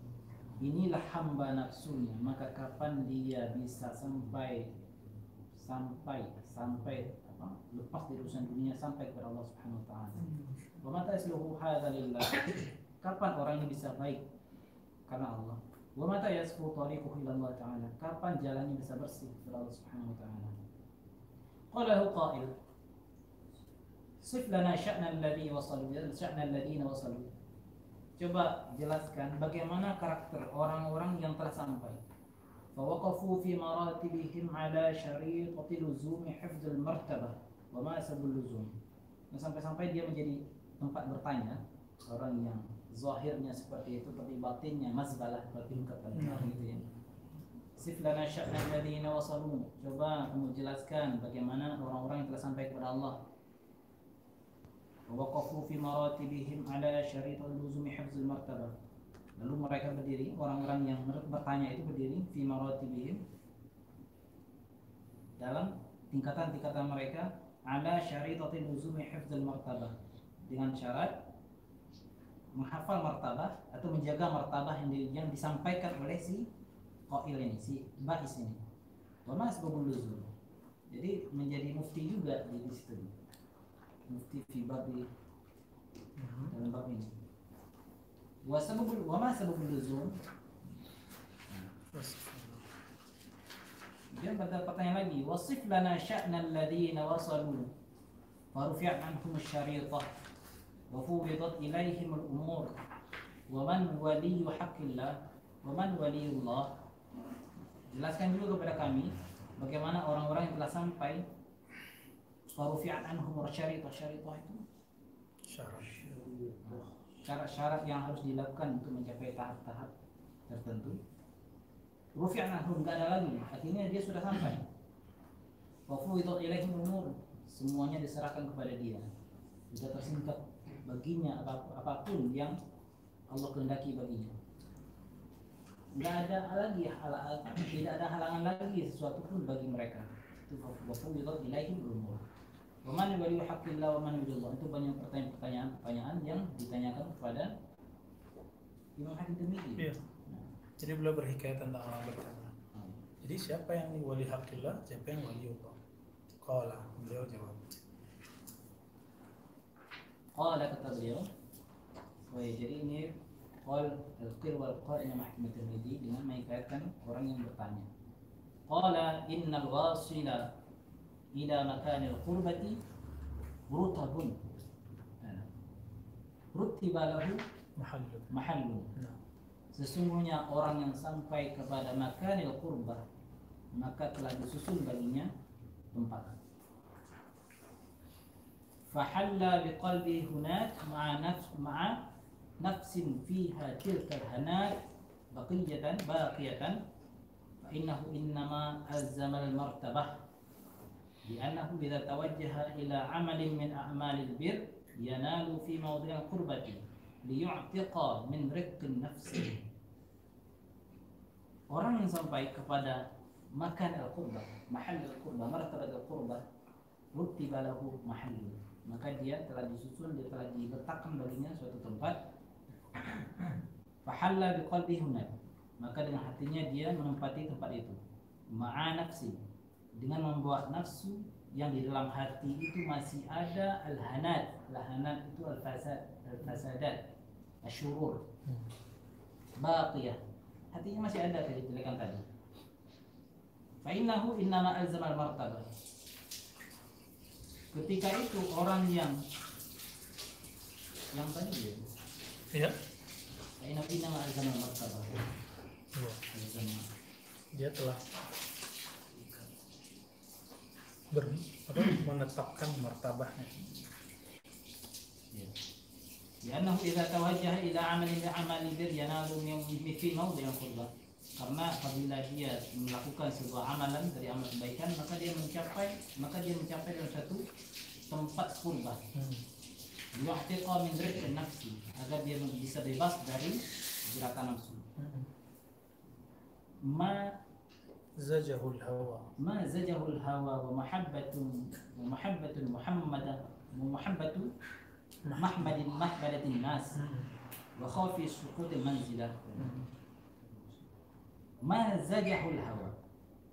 inilah hamba nafsunya maka kapan dia bisa sampai sampai sampai apa lepas dari urusan dunia sampai kepada Allah Subhanahu wa taala wa mata yasluhu hadza lillah kapan orang ini bisa baik? Karena Allah. Wa mata yasfu tariquhu ila Allah taala. Kapan jalannya bisa bersih? Kepada Allah Subhanahu wa taala. Qala lahu qail. Sif lana sya'na alladhi wasalu. Sya'na alladhina wasalu. Coba jelaskan bagaimana karakter orang-orang yang telah sampai. Maratibihim ala syariqati luzumi hifdzul martabah wa ma sabul luzum. Nah, sampai-sampai dia menjadi tempat bertanya orang yang zahirnya seperti itu tapi batinnya mazbalah seperti kata gitu ya. Sif lana sya'na alladhina wasalu. Coba kamu jelaskan bagaimana orang-orang yang telah sampai kepada Allah. Waqafu fi maratibihim ala syaritul luzumi hifzul martabah. Lalu mereka berdiri, orang-orang yang ber- bertanya itu berdiri fi maratibihim dalam tingkatan-tingkatan mereka ala syaritul luzumi hifzul martabah dengan syarat menghafal martabah atau menjaga martabah yang, di- yang disampaikan oleh si qail ini, si bais ini. Wa ma asbabul luzum. Jadi menjadi mufti juga di, di situ. Mufti fi babi Hmm. dalam bab ini. Wa sababul wa ma sababul luzum? Dia pada pertanyaan lagi, wasif lana sya'na alladhina wasalu wa rufi'at anhum asy-syaritah fuwidat ilaihim al-umur wa man waliyyu haqqillah wa man waliyullah Jelaskan juga kepada kami bagaimana orang-orang yang telah sampai wa rufi'at anhum asy-syaritah syaritah itu syarat syarat-syarat yang harus dilakukan untuk mencapai tahap-tahap tertentu. Rufi'an anhum enggak ada lagi. Akhirnya dia sudah sampai. Wa fuwidat ilaihim umur. Semuanya diserahkan kepada dia. Sudah tersingkap baginya apa- apa pun yang Allah kehendaki baginya. Nggak ada lagi hal- tidak ada halangan lagi sesuatu pun bagi mereka. Itu wafawwidat ilaihim umur. Waman wali haqqillah wa man yudillah itu banyak pertanyaan-pertanyaan pertanyaan yang ditanyakan kepada Imam Hakim Tirmidzi. Iya. Jadi beliau berhikayat tentang orang bertanya. Jadi siapa yang wali hakillah, siapa yang wali Allah? Qala, beliau jawab. Qala kata beliau. Oh ya, jadi ini qal al-qir wal Imam Hakim Tirmidzi dengan mengikaitkan orang yang bertanya. Qala innal wasila ila makanil qurbati rutabun. Rutiba lahu Mahallun. Sesungguhnya orang yang sampai kepada makanil qurbah maka telah disusun baginya tempat. فحل بقلبي هناك مع نفس مع نفس فيها تلك الهناك بقية باقية. فإنه إنما ألزم المرتبة لأنه إذا توجه إلى عمل من أعمال البر ينال في موضع القربة ليعتق من رق النفس. Orang yang sampai kepada makan al-qurbah mahal al-qurbah martabat al-qurbah rutiba lahu Maka dia telah disusun, dia telah diletakkan baginya suatu tempat. Fahalla biqalbi hunak. Maka dengan hatinya dia menempati tempat itu. Ma'a nafsi. Dengan membawa nafsu yang di dalam hati itu masih ada al-hanat. Al-hanat itu al-fasad, al-fasadat, asyurur. Baqiyah. Hatinya masih ada kejelekan tadi. Fa'innahu innama alzama al-martabah Ketika itu orang yang yang tadi dia Iya. Fa'innahu innama alzama al-martabah. Iya. Alzama. Dia telah ber, apa, menetapkan martabahnya. Ya. لأنه إذا توجه إلى عمل عمل بر ينال من في موضع القربة karena apabila dia melakukan sebuah amalan dari amal kebaikan maka dia mencapai maka dia mencapai dalam satu tempat kurba hmm. yu'tiqa min rizqin nafsi agar dia bisa bebas dari gerakan nafsu. Hmm. Ma zajahul hawa. ma zajahul hawa wa mahabbatun wa mahabbatun muhammadan wa mahabbatu mahmadin mahbadatin nas hmm. wa khawfi suqud manzilah mazajahul hawa.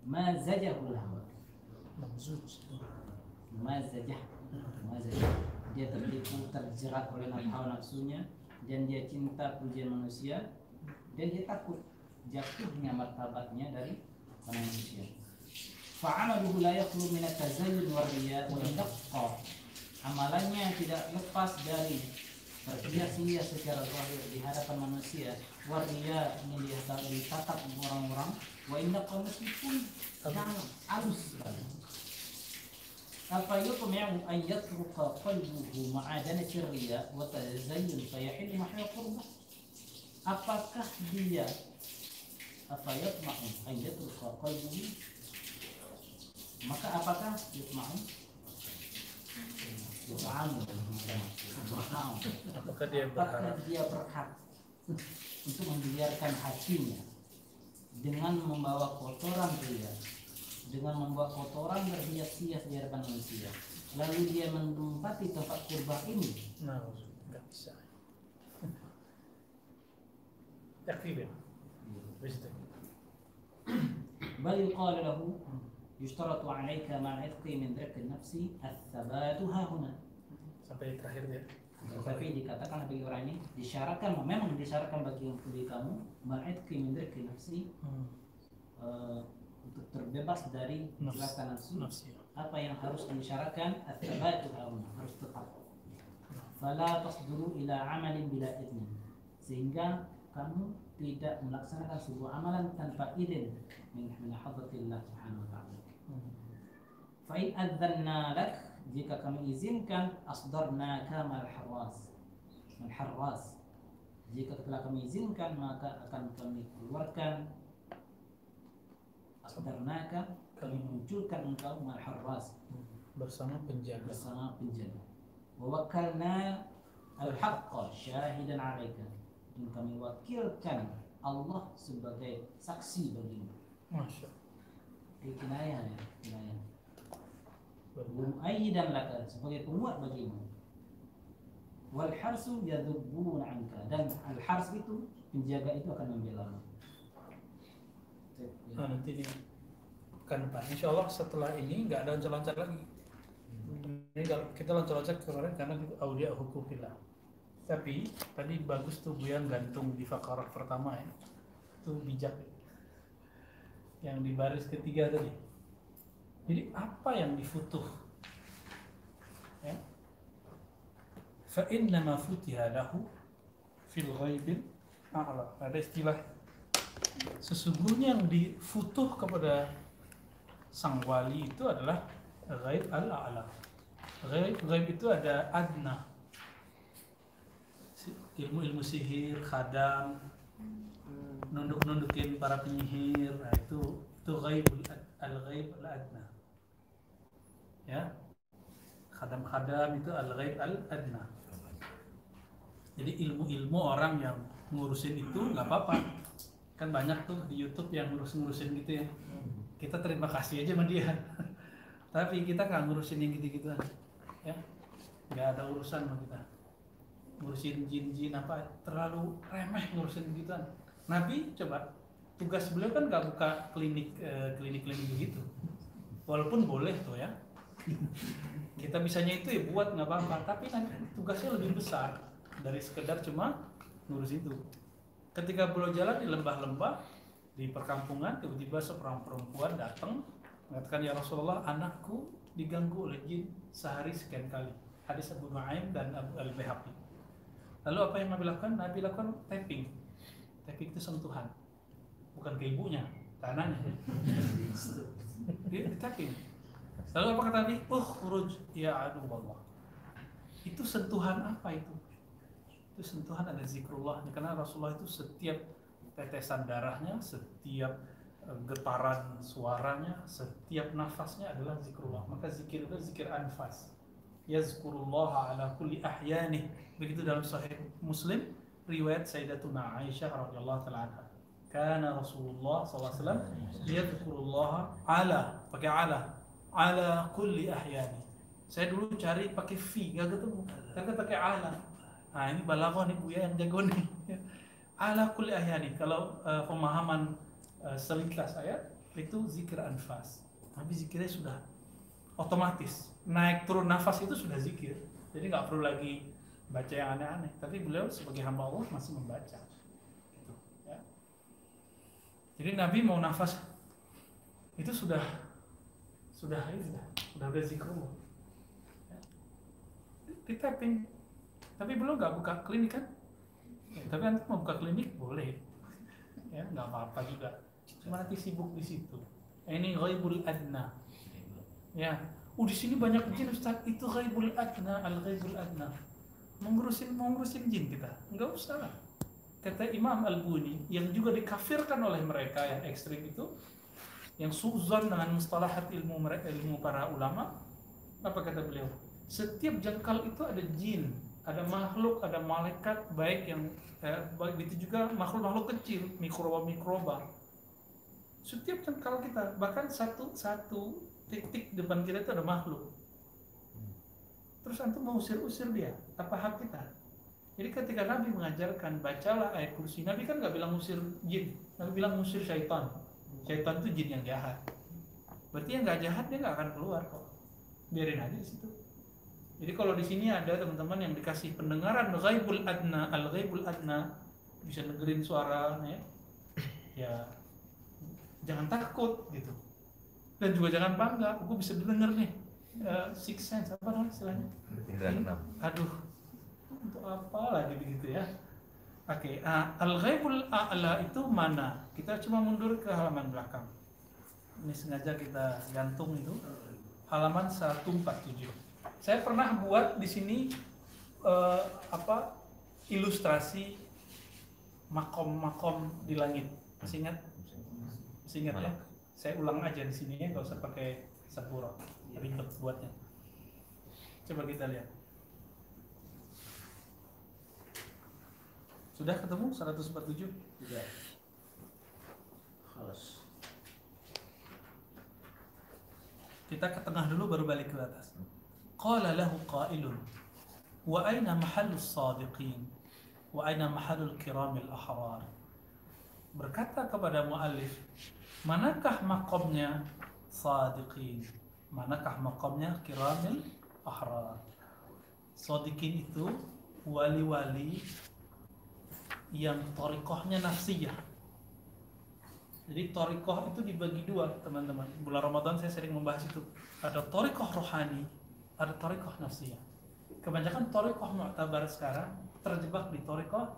Mazajahul hawa. Mazuj. Mazajah mazajah dia tertipu terjerat oleh hawa nafsunya dan dia cinta pujian manusia dan dia takut jatuhnya martabatnya dari manusia. Fa'amaluhu la yakhlu min at-tazayyud wa riya wa amalannya tidak lepas dari berhias-hias secara zahir di hadapan manusia waria yang biasa tatap orang-orang. Wa inna kau meskipun sangat halus. Apa iya itu yang ayat ruka qalbuhu ma'adana syirriya wa tazayyun fayahilu mahya qurbah apakah dia apa yatma'u ayat ruka qalbuhu? Maka apakah yatma'u Apakah dia berharap? Apakah dia berharap? untuk membiarkan hatinya dengan membawa kotoran ria dengan membawa kotoran berhias-hias di hadapan manusia lalu dia menempati tempat kurban ini Nah, nggak bisa. Yakfi ya. Bisa. بل يقال له يشترط عليك مع العتق من ذرك النفس الثبات ها هنا Sampai terakhir dia. tetapi dikatakan bagi orang ini disyaratkan memang disyaratkan bagi bagi kamu ma'idki min dzikri nafsi Hmm. eh, untuk terbebas dari gerakan nafsu. Nafsi. Apa yang harus disyaratkan at-thabatu hauna harus tetap. Fala tasduru ila amalin bila idnin. Sehingga kamu tidak melaksanakan sebuah amalan tanpa izin min hadratillah subhanahu wa ta'ala. Hmm. Fa'in adzanna lak jika kami izinkan asdarna kamal harras jika telah kami izinkan maka akan kami keluarkan. Asdarnaka kami munculkan engkau mal harras Bersama penjaga. bersama penjaga. Wa wakkalna al haqqa syahidan alaika. Dan kami wakilkan Allah sebagai saksi bagimu. Masya Ini kinayah ya kinayah Muayyidan laka sebagai penguat bagimu wal harsu yadhubbun anka dan al hars itu penjaga itu akan membela Nah, nanti di pekan depan. Insya Allah setelah ini nggak ada loncat-loncat lagi. Ini kita loncat-loncat kemarin karena aulia hukumillah. Tapi tadi bagus tuh Buyan gantung di fakarah pertama ya. Itu bijak. Yang di baris ketiga tadi. Jadi apa yang difutuh? Ya. Fa innama futiha lahu fil ghaibil a'la. Ada istilah sesungguhnya yang difutuh kepada sang wali itu adalah ghaib al-a'la. Ghaib, ghaib itu ada adna. Ilmu-ilmu sihir, khadam, nunduk-nundukin para penyihir, nah itu itu ghaibul ad- al-ghaib al-adna. Ya. Khadam-khadam itu al-ghaib al-adna. Jadi ilmu-ilmu orang yang ngurusin itu nggak apa-apa. Kan banyak tuh di YouTube yang ngurus-ngurusin gitu ya. Kita terima kasih aja sama dia. <laughs> Tapi kita nggak ngurusin yang gitu-gituan. Ya. Nggak ada urusan sama kita. Ngurusin jin-jin apa terlalu remeh ngurusin gituan. Nabi coba tugas beliau kan nggak buka klinik eh, klinik-klinik begitu. Walaupun boleh tuh ya. Kita bisanya itu ya buat nggak apa-apa, tapi nanti tugasnya lebih besar dari sekedar cuma ngurus itu. Ketika beliau jalan di lembah-lembah di perkampungan, tiba-tiba seorang perempuan datang mengatakan ya Rasulullah, anakku diganggu oleh jin sehari sekian kali. Hadis Abu Nuaim dan Abu Al Baihaqi. Lalu apa yang Nabi lakukan? Nabi lakukan tapping. Tapping itu sentuhan, bukan ke ibunya, tanahnya. Dia <laughs> di tapping. Lalu apa kata Nabi? Uh, uruj ya aduh Allah. Itu sentuhan apa itu? Itu sentuhan ada zikrullah. Karena Rasulullah itu setiap tetesan darahnya, setiap eh, getaran suaranya, setiap nafasnya adalah zikrullah. Maka zikir itu zikir anfas. Yazkurullah ala kulli ahyanih. Begitu dalam sahih Muslim riwayat Sayyidatuna Aisyah radhiyallahu taala anha. Kana Rasulullah SAW yadhkurullah ala pakai ala ala kulli ahyani. Saya dulu cari pakai fi nggak ketemu. Ternyata pakai ala. Nah ini balaghah nih Bu ya yang jago nih. <laughs> ala kulli ahyani. Kalau eh, pemahaman eh, selintas ayat itu zikir anfas. Tapi zikirnya sudah otomatis. Naik turun nafas itu sudah zikir. Jadi nggak perlu lagi baca yang aneh-aneh. Tapi beliau sebagai hamba Allah masih membaca. Gitu, ya. Jadi Nabi mau nafas itu sudah sudah ini sudah sudah. Ya. Di tapping. Tapi belum nggak buka klinik kan? Ya, tapi nanti mau buka klinik boleh. Ya nggak apa-apa juga. Cuma nanti sibuk di situ. Ini ghaibul adna. Ya, oh di sini banyak jin Ustaz. Itu ghaibul adna, al ghaibul adna. Mengurusin mengurusin jin kita. Enggak usah. Kata Imam Al-Buni yang juga dikafirkan oleh mereka yang ekstrim itu yang suzon dengan mustalahat ilmu ilmu para ulama apa kata beliau? Setiap jengkal itu ada jin ada makhluk ada malaikat baik yang eh, baik itu juga makhluk makhluk kecil mikroba mikroba setiap jengkal kita bahkan satu satu titik depan kita itu ada makhluk. Terus antum mau usir-usir dia apa hak kita? Jadi ketika Nabi mengajarkan bacalah ayat kursi Nabi kan nggak bilang usir jin Nabi bilang usir syaitan Syaitan itu jin yang jahat. Berarti yang nggak jahat dia nggak akan keluar kok. Biarin aja di situ. Jadi kalau di sini ada teman-teman yang dikasih pendengaran ghaibul adna, al ghaibul adna, bisa dengerin suara ya. Ya jangan takut gitu. Dan juga jangan bangga, aku bisa dengar nih. Uh, six sense apa namanya istilahnya? Aduh, untuk apa lagi begitu ya? Oke, ah, al-ghaibul a'la itu mana? Kita cuma mundur ke halaman belakang. Ini sengaja kita gantung itu halaman 147. Saya pernah buat di sini eh, apa ilustrasi makom-makom di langit. Masih ingat? Masih ingat ya? Saya ulang aja di sini ya, nggak usah pakai saburo. Ribet buatnya. Coba kita lihat. Sudah ketemu 147? Tidak. Khalas. Kita ke tengah dulu baru balik ke atas. Qala lahu qailun wa aina mahallus sadiqin wa aina mahallul kiramil ahrar. Berkata kepada muallif, manakah makomnya sadiqin? Manakah makomnya kiramil ahrar? Sadiqin itu wali-wali yang torikohnya nafsiyah. Jadi torikoh itu dibagi dua teman-teman. Bulan Ramadan saya sering membahas itu. Ada torikoh rohani, ada torikoh nafsiyah. Kebanyakan torikoh mu'tabar sekarang terjebak di torikoh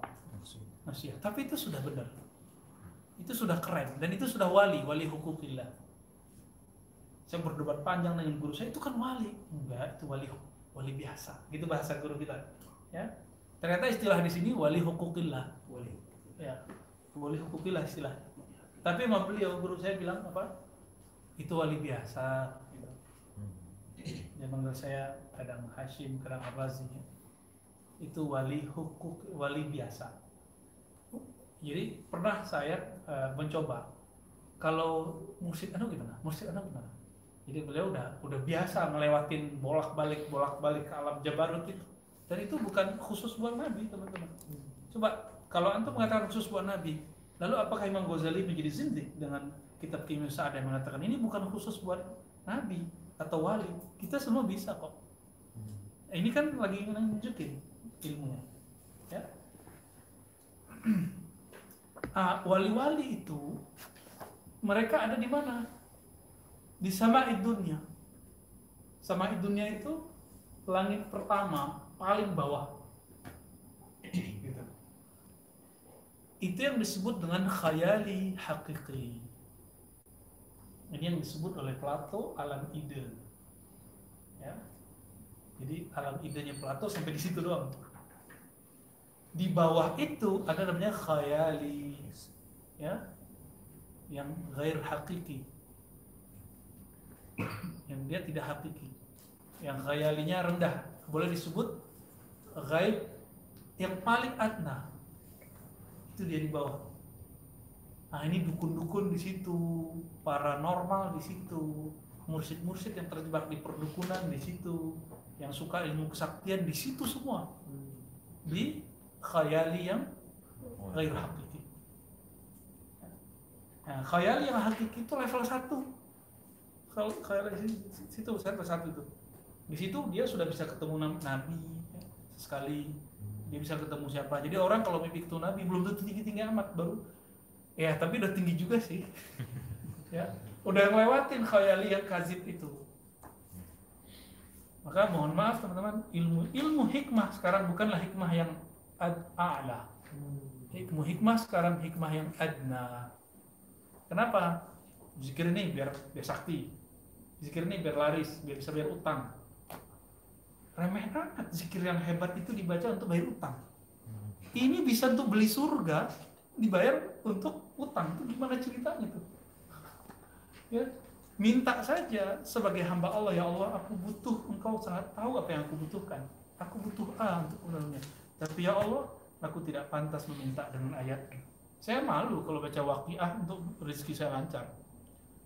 nafsiyah. Tapi itu sudah benar. Itu sudah keren dan itu sudah wali, wali hukukillah. Saya berdebat panjang dengan guru saya itu kan wali. Enggak, itu wali wali biasa. Gitu bahasa guru kita. Ya. Ternyata istilah di sini wali hukukillah. Boleh. Ya. Wali hukukillah istilah. Tapi sama beliau guru saya bilang apa? Itu wali biasa. Gitu. Dia manggil saya kadang Hashim, kadang Abazi. ya. Itu wali hukuk, wali biasa. Jadi pernah saya eh, mencoba kalau musik anu gimana? Musik anu gimana? Jadi beliau udah udah biasa ngelewatin bolak-balik bolak-balik ke alam Jabarut itu. Dan itu bukan khusus buat Nabi, teman-teman. Coba kalau antum mengatakan khusus buat Nabi, lalu apakah Imam Ghazali menjadi zindik dengan kitab Kimia Sa'ad yang mengatakan ini bukan khusus buat Nabi atau wali? Kita semua bisa kok. Ini kan lagi nunjukin ilmunya. Ya. <clears throat> Ah, wali-wali itu mereka ada di mana? Di sama dunia. Sama dunia itu langit pertama paling bawah. Gitu. Itu yang disebut dengan khayali hakiki. Ini yang disebut oleh Plato alam ide. Ya. Jadi alam idenya Plato sampai di situ doang. Di bawah itu ada namanya khayali. Ya. Yang gair hakiki. Yang dia tidak hakiki. Yang khayalinya rendah. Boleh disebut gaib yang paling adna. Itu dia di bawah. Nah ini dukun-dukun di situ, paranormal di situ, mursid-mursid yang terjebak di perdukunan di situ, yang suka ilmu kesaktian di situ semua, di khayali yang gair hakiki. Nah, khayali yang hakiki itu level 1 Kalau khayali di situ level 1 itu. Di situ dia sudah bisa ketemu nabi sekali, dia bisa ketemu siapa. Jadi orang kalau mimpi ketemu nabi belum tentu tinggi-tinggi amat baru Ya, tapi udah tinggi juga sih. <laughs> ya, udah ngelewatin khayali yang kazib itu. Maka mohon maaf teman-teman, ilmu ilmu hikmah sekarang bukanlah hikmah yang ad a'la. Ilmu hikmah sekarang hikmah yang adna. Kenapa? Zikir ini biar biar sakti. Zikir ini biar laris, biar bisa bayar utang. Remeh amat zikir yang hebat itu dibaca untuk bayar utang. Ini bisa untuk beli surga, dibayar untuk utang. Itu gimana ceritanya tuh? Ya, minta saja sebagai hamba Allah ya Allah aku butuh engkau sangat tahu apa yang aku butuhkan aku butuh A untuk menurunnya tapi ya Allah aku tidak pantas meminta dengan ayat saya malu kalau baca waqiah untuk rezeki saya lancar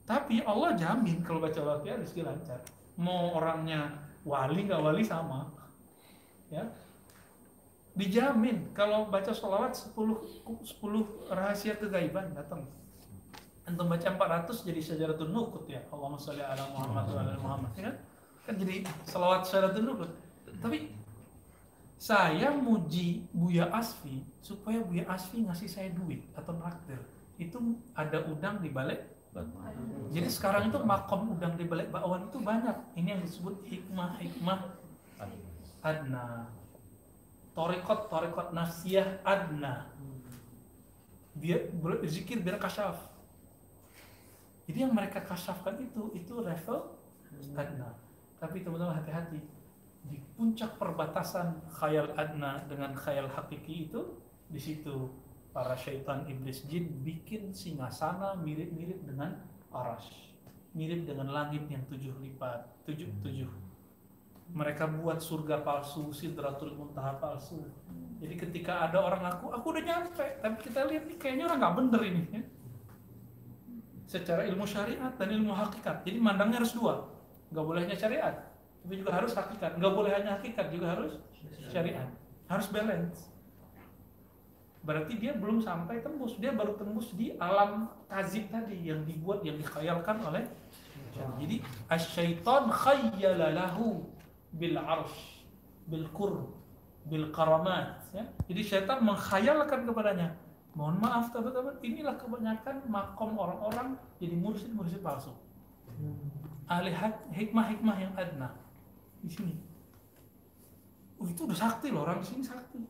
tapi Allah jamin kalau baca waqiah rezeki lancar mau orangnya wali nggak wali sama. Ya. Dijamin kalau baca sholawat 10 10 rahasia kegaiban datang. Antum baca 400 jadi syajaratul nukut ya. Allahumma sholli ala Muhammad wa ala Muhammad ya kan? Kan jadi selawat syajaratul nukut tapi saya muji Buya Asfi supaya Buya Asfi ngasih saya duit atau naktir itu ada udang di balik jadi sekarang itu makom udang di balik bakwan itu banyak. Ini yang disebut hikmah hikmah adna. Torikot torikot nafsiyah adna. Biar zikir biar kasyaf. Jadi yang mereka kasyafkan itu itu level adna. Tapi teman-teman hati-hati di puncak perbatasan khayal adna dengan khayal hakiki itu di situ para syaitan iblis jin bikin singgasana mirip-mirip dengan arash mirip dengan langit yang tujuh lipat tujuh tujuh mereka buat surga palsu, sidratul muntaha palsu. Jadi ketika ada orang ngaku, aku udah nyampe, tapi kita lihat nih kayaknya orang nggak bener ini. Ya. Secara ilmu syariat dan ilmu hakikat. Jadi mandangnya harus dua, nggak boleh hanya syariat, tapi juga harus hakikat. Nggak boleh hanya hakikat, juga harus syariat. Harus balance. Berarti dia belum sampai tembus, dia baru tembus di alam kazib tadi yang dibuat, yang dikhayalkan oleh jadi asyaiton khayyala lahu bil arsh bil qurb bil karamat ya. Jadi syaitan mengkhayalkan kepadanya. Mohon maaf teman-teman, inilah kebanyakan makom orang-orang jadi mursyid-mursyid palsu. Ahli hikmah-hikmah yang adna di sini. Oh, itu udah sakti loh orang di sini sakti.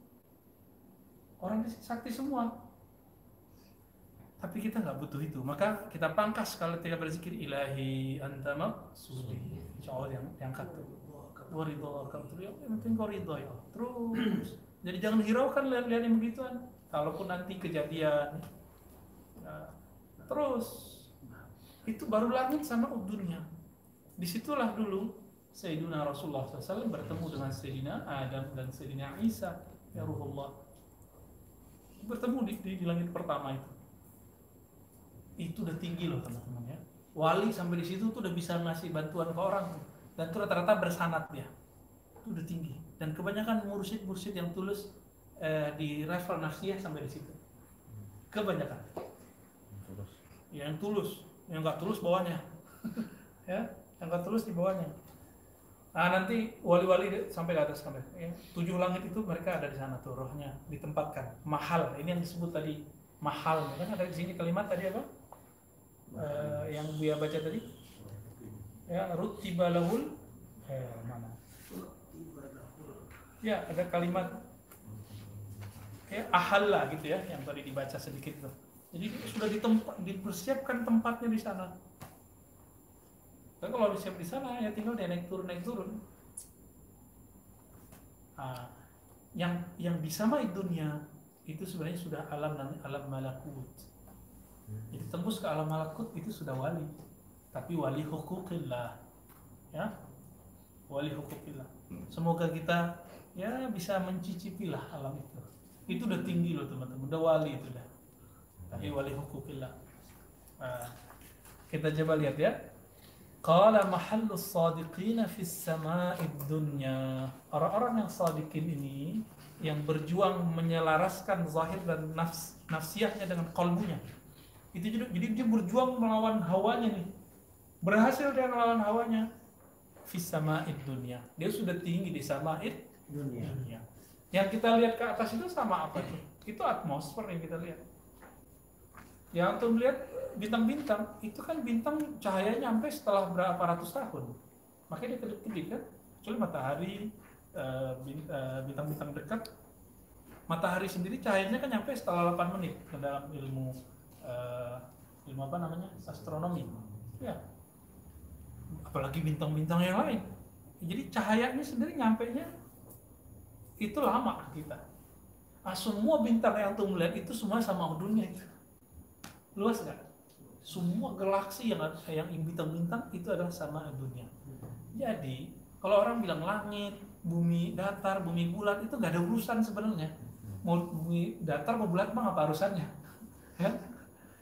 Orang sakti semua. Tapi kita nggak butuh itu. Maka kita pangkas kalau tidak berzikir ilahi anta maksudi. Insya Allah yang yang kata. Waridho terus yang penting kau ridho ya. Terus. Jadi jangan hiraukan lihat-lihat yang begituan. Kalaupun nanti kejadian, nah, terus itu baru langit sama dunia. Di situlah dulu Sayyidina Rasulullah SAW bertemu dengan Sayyidina Adam dan Sayyidina Isa ya Ruhullah bertemu di, di, di langit pertama itu. Itu udah tinggi loh teman-teman ya. Wali sampai di situ tuh udah bisa ngasih bantuan ke orang. Tuh. dan itu rata-rata bersanat ya itu udah tinggi. Dan kebanyakan mursyid-mursyid yang tulus eh, di level nafsiyah sampai di situ. Kebanyakan. Terus. yang tulus yang nggak tulus bawahnya. <laughs> Ya yang nggak tulus di bawahnya nah nanti wali-wali sampai ke atas sampai ya. tujuh langit itu mereka ada di sana tuh rohnya ditempatkan. Mahal ini yang disebut tadi mahal. Kan ada di sini kalimat tadi apa? Eh, yang dia baca tadi? Ya rutibalahul eh, mana? Ya ada kalimat ya ahalla gitu ya yang tadi dibaca sedikit tuh. Jadi sudah ditempat dipersiapkan tempatnya di sana dan kalau disiap di sana ya tinggal dia naik turun naik turun. Ah, yang yang disamai dunia itu sebenarnya sudah alam namanya alam malakut. Jadi tembus ke alam malakut itu sudah wali. Tapi wali hukukillah ya. Wali hukukillah semoga kita ya bisa mencicipilah alam itu. Itu udah tinggi loh teman-teman. Udah wali itu dah. Tapi wali hukukillah Nah, kita coba lihat ya Qala mahallus sadiqina fis sama'id dunya. Orang-orang yang sadiqin ini yang berjuang menyelaraskan zahir dan nafs nafsiyahnya dengan kolbunya. Itu jadi, jadi dia berjuang melawan hawanya nih. Berhasil dia melawan hawanya. Fis sama'id dunya. Dia sudah tinggi di sama'id Dunia. dunia. Yang kita lihat ke atas itu sama apa tuh? Itu atmosfer yang kita lihat. Yang tuh melihat bintang-bintang, itu kan bintang cahayanya sampai setelah berapa ratus tahun. Makanya dia kedip-kedip kan. Kecuali matahari, eh, eh, bintang-bintang dekat, matahari sendiri cahayanya kan nyampe setelah 8 menit ke dalam ilmu eh, ilmu apa namanya? Astronomi. Ya. Apalagi bintang-bintang yang lain. Jadi cahayanya sendiri nyampe nya itu lama kita. Ah, semua bintang yang tuh melihat itu semua sama dunia itu. Luas nggak semua galaksi yang yang bintang-bintang itu adalah sama dunia. Jadi kalau orang bilang langit bumi datar bumi bulat itu nggak ada urusan sebenarnya. Mau bumi datar mau bulat mah apa urusannya? <laughs> Ya?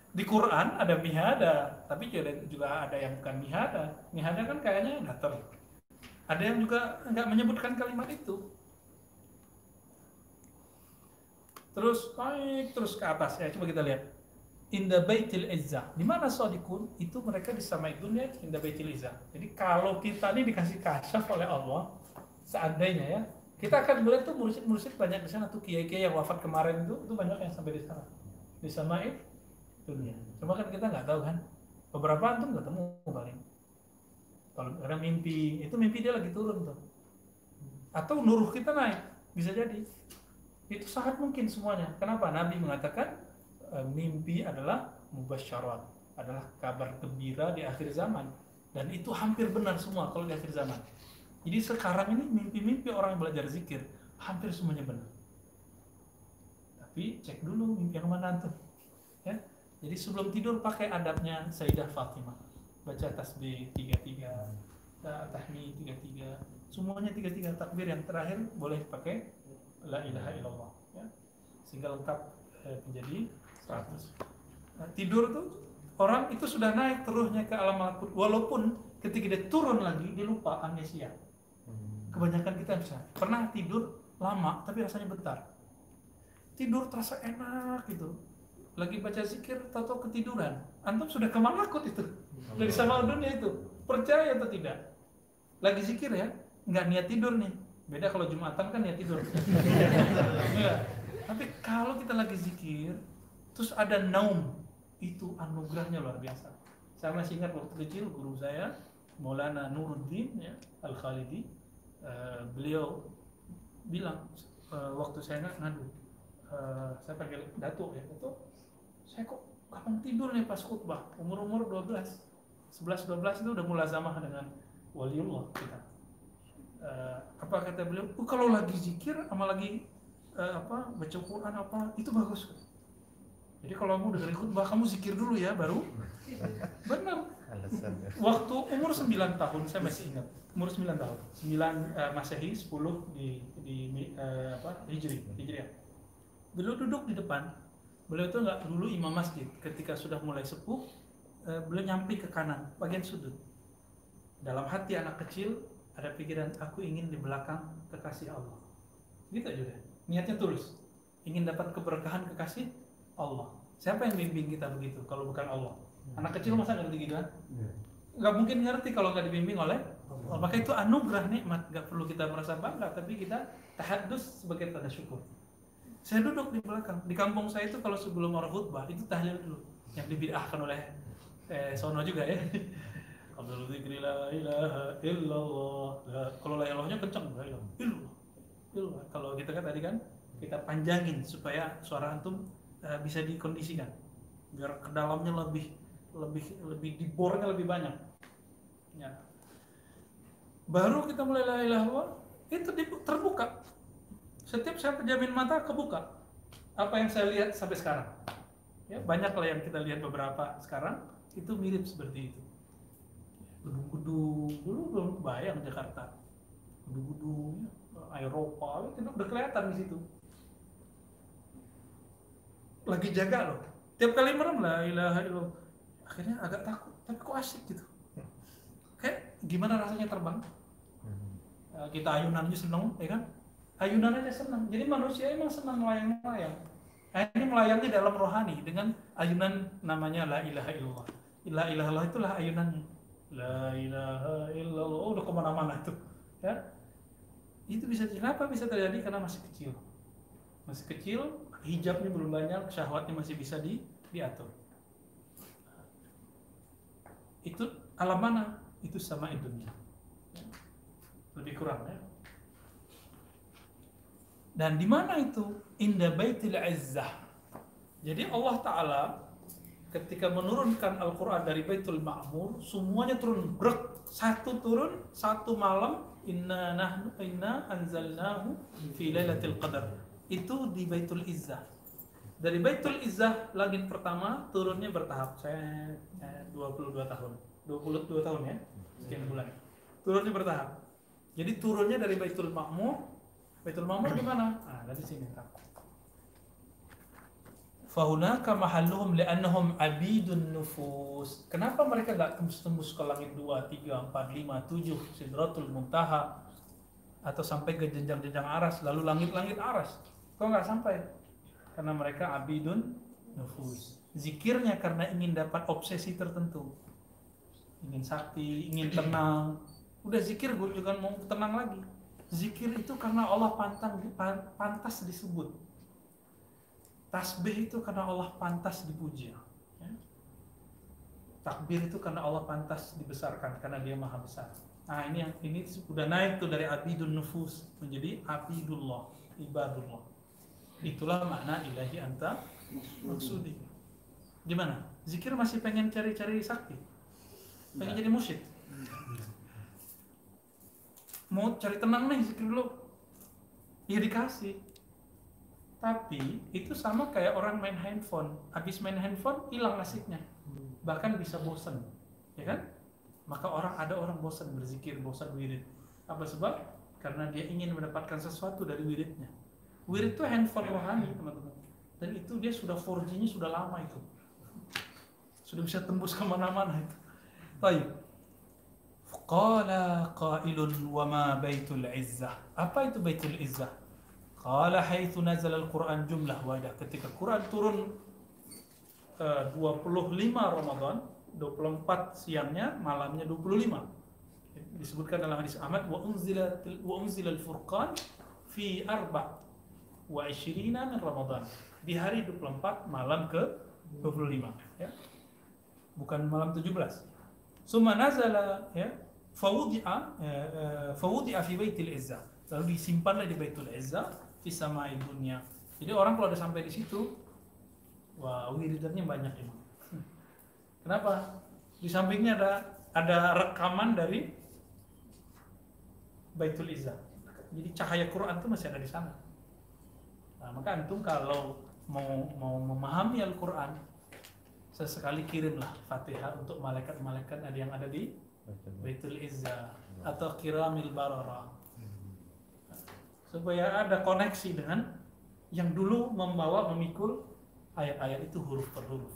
Di Quran ada mihada tapi juga ada, juga ada yang bukan mihada. Mihada kan kayaknya datar. Ada yang juga nggak menyebutkan kalimat itu. Terus naik terus ke atas. Ya coba kita lihat inda baitil izzah. Di mana sodikun itu mereka disamai dunia inda baitil izzah. Jadi kalau kita ini dikasih kasyaf oleh Allah seandainya ya kita akan melihat tuh mursyid-mursyid banyak di sana tuh kiai-kiai yang wafat kemarin itu itu banyak yang sampai di sana. Disamai dunia. Cuma kan kita nggak tahu kan beberapa antum ketemu paling. Kalau ada mimpi itu mimpi dia lagi turun tuh. Atau nuruh kita naik bisa jadi. Itu sangat mungkin semuanya. Kenapa? Nabi mengatakan mimpi adalah mubasyarat adalah kabar gembira di akhir zaman. Dan itu hampir benar semua kalau di akhir zaman. Jadi sekarang ini mimpi-mimpi orang yang belajar zikir hampir semuanya benar. Tapi cek dulu mimpi yang mana tuh ya. Jadi sebelum tidur pakai adabnya Sayyidah Fatimah. Baca tasbih tiga tiga uh, tahmid tiga tiga semuanya tiga tiga takbir yang terakhir boleh pakai la ilaha illallah ya. Sehingga lengkap eh, menjadi 100 Nah, tidur tuh orang itu sudah naik terusnya ke alam malakut. Walaupun ketika dia turun lagi dia lupa amnesia. Kebanyakan kita bisa. Pernah tidur lama tapi rasanya bentar. Tidur terasa enak gitu. Lagi baca zikir tahu ketiduran. Antum sudah ke malakut itu. Dari sama dunia itu. Percaya atau tidak? Lagi zikir ya nggak niat tidur nih. Beda kalau jumatan kan niat tidur. <laughs> Iya. tapi kalau kita lagi zikir terus ada naum. Itu anugerahnya luar biasa. Saya masih ingat waktu kecil guru saya Maulana Nuruddin ya Al Khalidi eh, beliau bilang eh, waktu saya ngadu eh, saya panggil datuk ya datuk saya kok kapan tidur nih pas khutbah? Umur umur 12 11 12 itu udah mulai zamah dengan waliullah kita. Eh, apa kata beliau? "Oh, kalau lagi zikir sama lagi eh, apa baca Quran apa itu bagus jadi kalau kamu dengerin khutbah kamu zikir dulu ya baru. Benar. Ya. waktu umur 9 tahun saya masih ingat. Umur 9 tahun. 9 eh, masehi 10 di di eh, apa? Hijri hijriah. Beliau duduk di depan. Beliau itu nggak dulu imam masjid. Ketika sudah mulai sepuh eh, beliau nyampi ke kanan bagian sudut. Dalam hati anak kecil ada pikiran aku ingin di belakang kekasih Allah. Gitu aja deh. Niatnya tulus. Ingin dapat keberkahan kekasih Allah. Siapa yang bimbing kita begitu kalau bukan Allah? Anak kecil masa ngerti gitu kan? Nggak mungkin ngerti kalau nggak dibimbing oleh Allah. maka itu anugerah nikmat. Nggak perlu kita merasa bangga tapi kita tahadus sebagai tanda syukur. Saya duduk di belakang. Di kampung saya itu kalau sebelum orang khutbah itu tahlil dulu. Yang dibidahkan oleh eh, Sono juga ya. <laughs> Abdul Zikri la ilaha illallah. La- kalau la ilahnya illallah. Kalau kita kan tadi kan kita panjangin supaya suara antum eh, bisa dikondisikan. Biar ke dalamnya lebih lebih lebih dibornya lebih banyak. Ya. Baru kita mulai la ilaha itu terbuka. Setiap saya pejamin mata kebuka. Apa yang saya lihat sampai sekarang. Ya banyak lah yang kita lihat beberapa sekarang itu mirip seperti itu. Gedung-gedung dulu belum kebayang Jakarta. Gedung-gedung ya, Eropa itu udah kelihatan di situ lagi jaga loh. Tiap kali merem lah ilaha illallah. Akhirnya agak takut tapi kok asik gitu? Kayak gimana rasanya terbang? Eh, kita ayunan aja seneng ya kan? Ayunan aja seneng. Jadi manusia emang senang melayang-melayang. Nah, ini melayangnya dalam rohani dengan ayunan namanya la ilaha illallah. La ilaha illallah itulah ayunannya la ilaha illallah. Oh, udah ke mana-mana tuh ya. Itu bisa kenapa bisa terjadi? Karena masih kecil. Masih kecil hijabnya belum banyak syahwatnya masih bisa di diatur. Itu alam mana? Itu sama dunia lebih kurang ya. Dan di mana itu? Inda baitil izzah. Jadi Allah taala ketika menurunkan Al-Quran dari Baitul Ma'mur semuanya turun brek. Satu turun satu malam inna nahnu inna anzalnahu fi lailatul qadar itu di Baitul Izzah dari Baitul Izzah langit pertama turunnya bertahap saya eh, 22 tahun 22 tahun ya sekian bulan turunnya bertahap jadi turunnya dari Baitul Ma'mur Baitul Ma'mur di mana? Ah, dari sini. Fahunaka mahalluhum li'annahum abidun nufus. Kenapa mereka nggak tembus-tembus ke langit 2, 3, 4, 5, 7, Sidratul Muntaha atau sampai ke jenjang-jenjang aras, lalu langit-langit aras? Kok nggak sampai? Karena mereka abidun nufus. Zikirnya karena ingin dapat obsesi tertentu. Ingin sakti, ingin tenang. Udah zikir gue juga mau tenang lagi. Zikir itu karena Allah pantang, pantas disebut Tasbih itu karena Allah pantas dipuji. Ya. Takbir itu karena Allah pantas dibesarkan karena Dia Maha Besar. Nah, ini yang ini sudah naik tuh dari abidun nufus menjadi abidullah, ibadullah. Itulah makna ilahi anta maksudi. Gimana? Zikir masih pengen cari-cari sakti? Pengen jadi musyid? Mau cari tenang nih zikir dulu. Ya dikasih tapi itu sama kayak orang main handphone habis main handphone hilang asiknya bahkan bisa bosen ya kan Maka orang ada orang bosan berzikir, bosan wirid. Apa sebab? Karena dia ingin mendapatkan sesuatu dari wiridnya. Wirid itu handphone rohani, teman-teman. Dan itu dia sudah 4G-nya sudah lama itu. Sudah bisa tembus ke mana-mana itu. Baik. Qala qailun wa ma baitul izzah. Apa itu baitul izzah? Qala haitsu nazala al-Qur'an jumlah wahidah. Ketika Quran turun eh, 25 Ramadan, 24 siangnya, malamnya 25. Disebutkan dalam hadis Ahmad wa unzila wa unzila al-Furqan fi arba wa ishirina min Ramadan. Di hari 24 malam ke 25 ya. Bukan malam 17. Summa nazala ya fawudi'a eh, eh, fawudi'a fi baitil izzah. Lalu disimpanlah di Baitul Izzah fi samai dunia. Jadi orang kalau udah sampai di situ wah wiridannya banyak ini. Kenapa? Di sampingnya ada ada rekaman dari Baitul Izzah. Jadi cahaya Quran itu masih ada di sana. Nah, maka antum kalau mau mau memahami Al-Quran sesekali kirimlah Fatihah untuk malaikat-malaikat ada yang ada di Baitul Izzah atau Kiramil Barara. Supaya ada koneksi dengan yang dulu membawa memikul ayat-ayat itu huruf per huruf.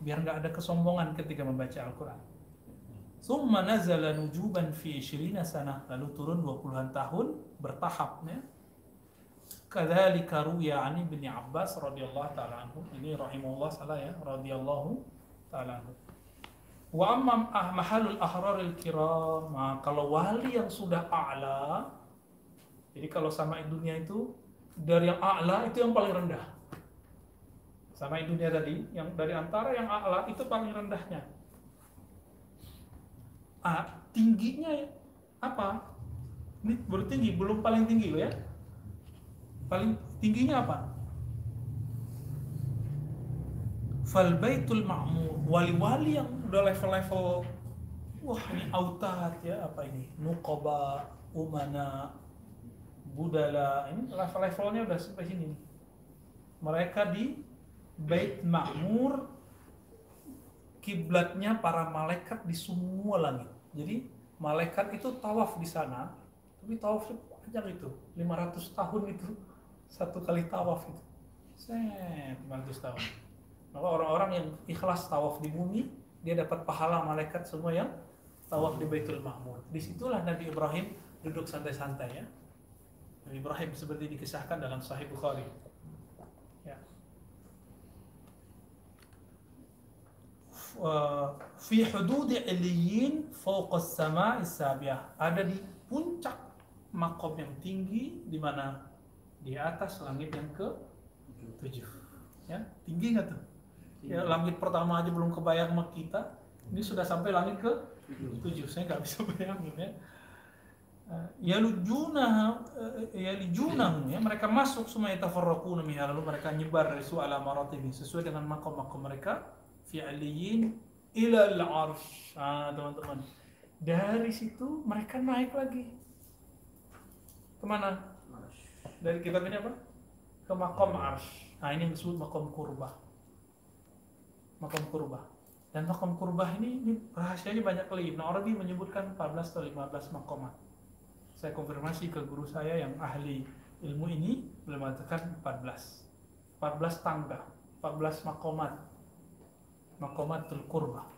Biar nggak ada kesombongan ketika membaca Al-Quran. Summa nazala nujuban fi 20 sanah lalu turun 20-an tahun bertahap ya Kadzalika ruya an Ibnu Abbas radhiyallahu taala anhu. Ini rahimahullah salah ya, radhiyallahu taala anhu. Wa amma ah mahalul ahraril kiram, nah, kalau wali yang sudah a'la, jadi kalau sama dunia itu dari yang a'la itu yang paling rendah. Sama dunia tadi, yang dari antara yang a'la itu paling rendahnya. Ah, tingginya apa? Ini baru tinggi, belum paling tinggi loh ya paling tingginya apa? Fal baitul ma'mur. Wali-wali yang udah level-level wah ini autat ya apa ini? Nuqaba umana budala. Ini level-levelnya udah sampai sini mereka di bait ma'mur kiblatnya para malaikat di semua langit. Jadi malaikat itu tawaf di sana tapi tawafnya panjang itu 500 tahun itu satu kali tawaf itu. Set 500 tahun maka orang-orang yang ikhlas tawaf di bumi dia dapat pahala malaikat semua yang tawaf di Baitul Ma'mur. Di situlah Nabi Ibrahim duduk santai-santai ya. Nabi Ibrahim seperti dikisahkan dalam Sahih Bukhari. Ya. Fi hudud iliyin fawqa as-sama'i sabiah ada di puncak makom yang tinggi di mana di atas langit yang ke tujuh. Ya tinggi nggak tuh? Ya langit pertama aja belum kebayang sama kita. Ini sudah sampai langit ke tujuh. Saya nggak bisa <laughs> bayangin ya. Ya lujuna ya lijunah ya. Mereka masuk semua tafarraquna minha. Lalu mereka nyebar dari su'ala maratib sesuai dengan makom-makom mereka. Fi aliyin ila al-arsh. Ah teman-teman. Dari situ mereka naik lagi. Ke mana dari kitab ini apa? Ke makom arsh. Nah ini yang disebut makom kurbah. Makom kurbah. Dan makom kurbah ini, ini rahasianya banyak kali. Ibn Arabi menyebutkan 14 atau 15 makomat. Saya konfirmasi ke guru saya yang ahli ilmu ini, beliau mengatakan 14. 14 tangga, 14 makomat. Makomatul kurbah.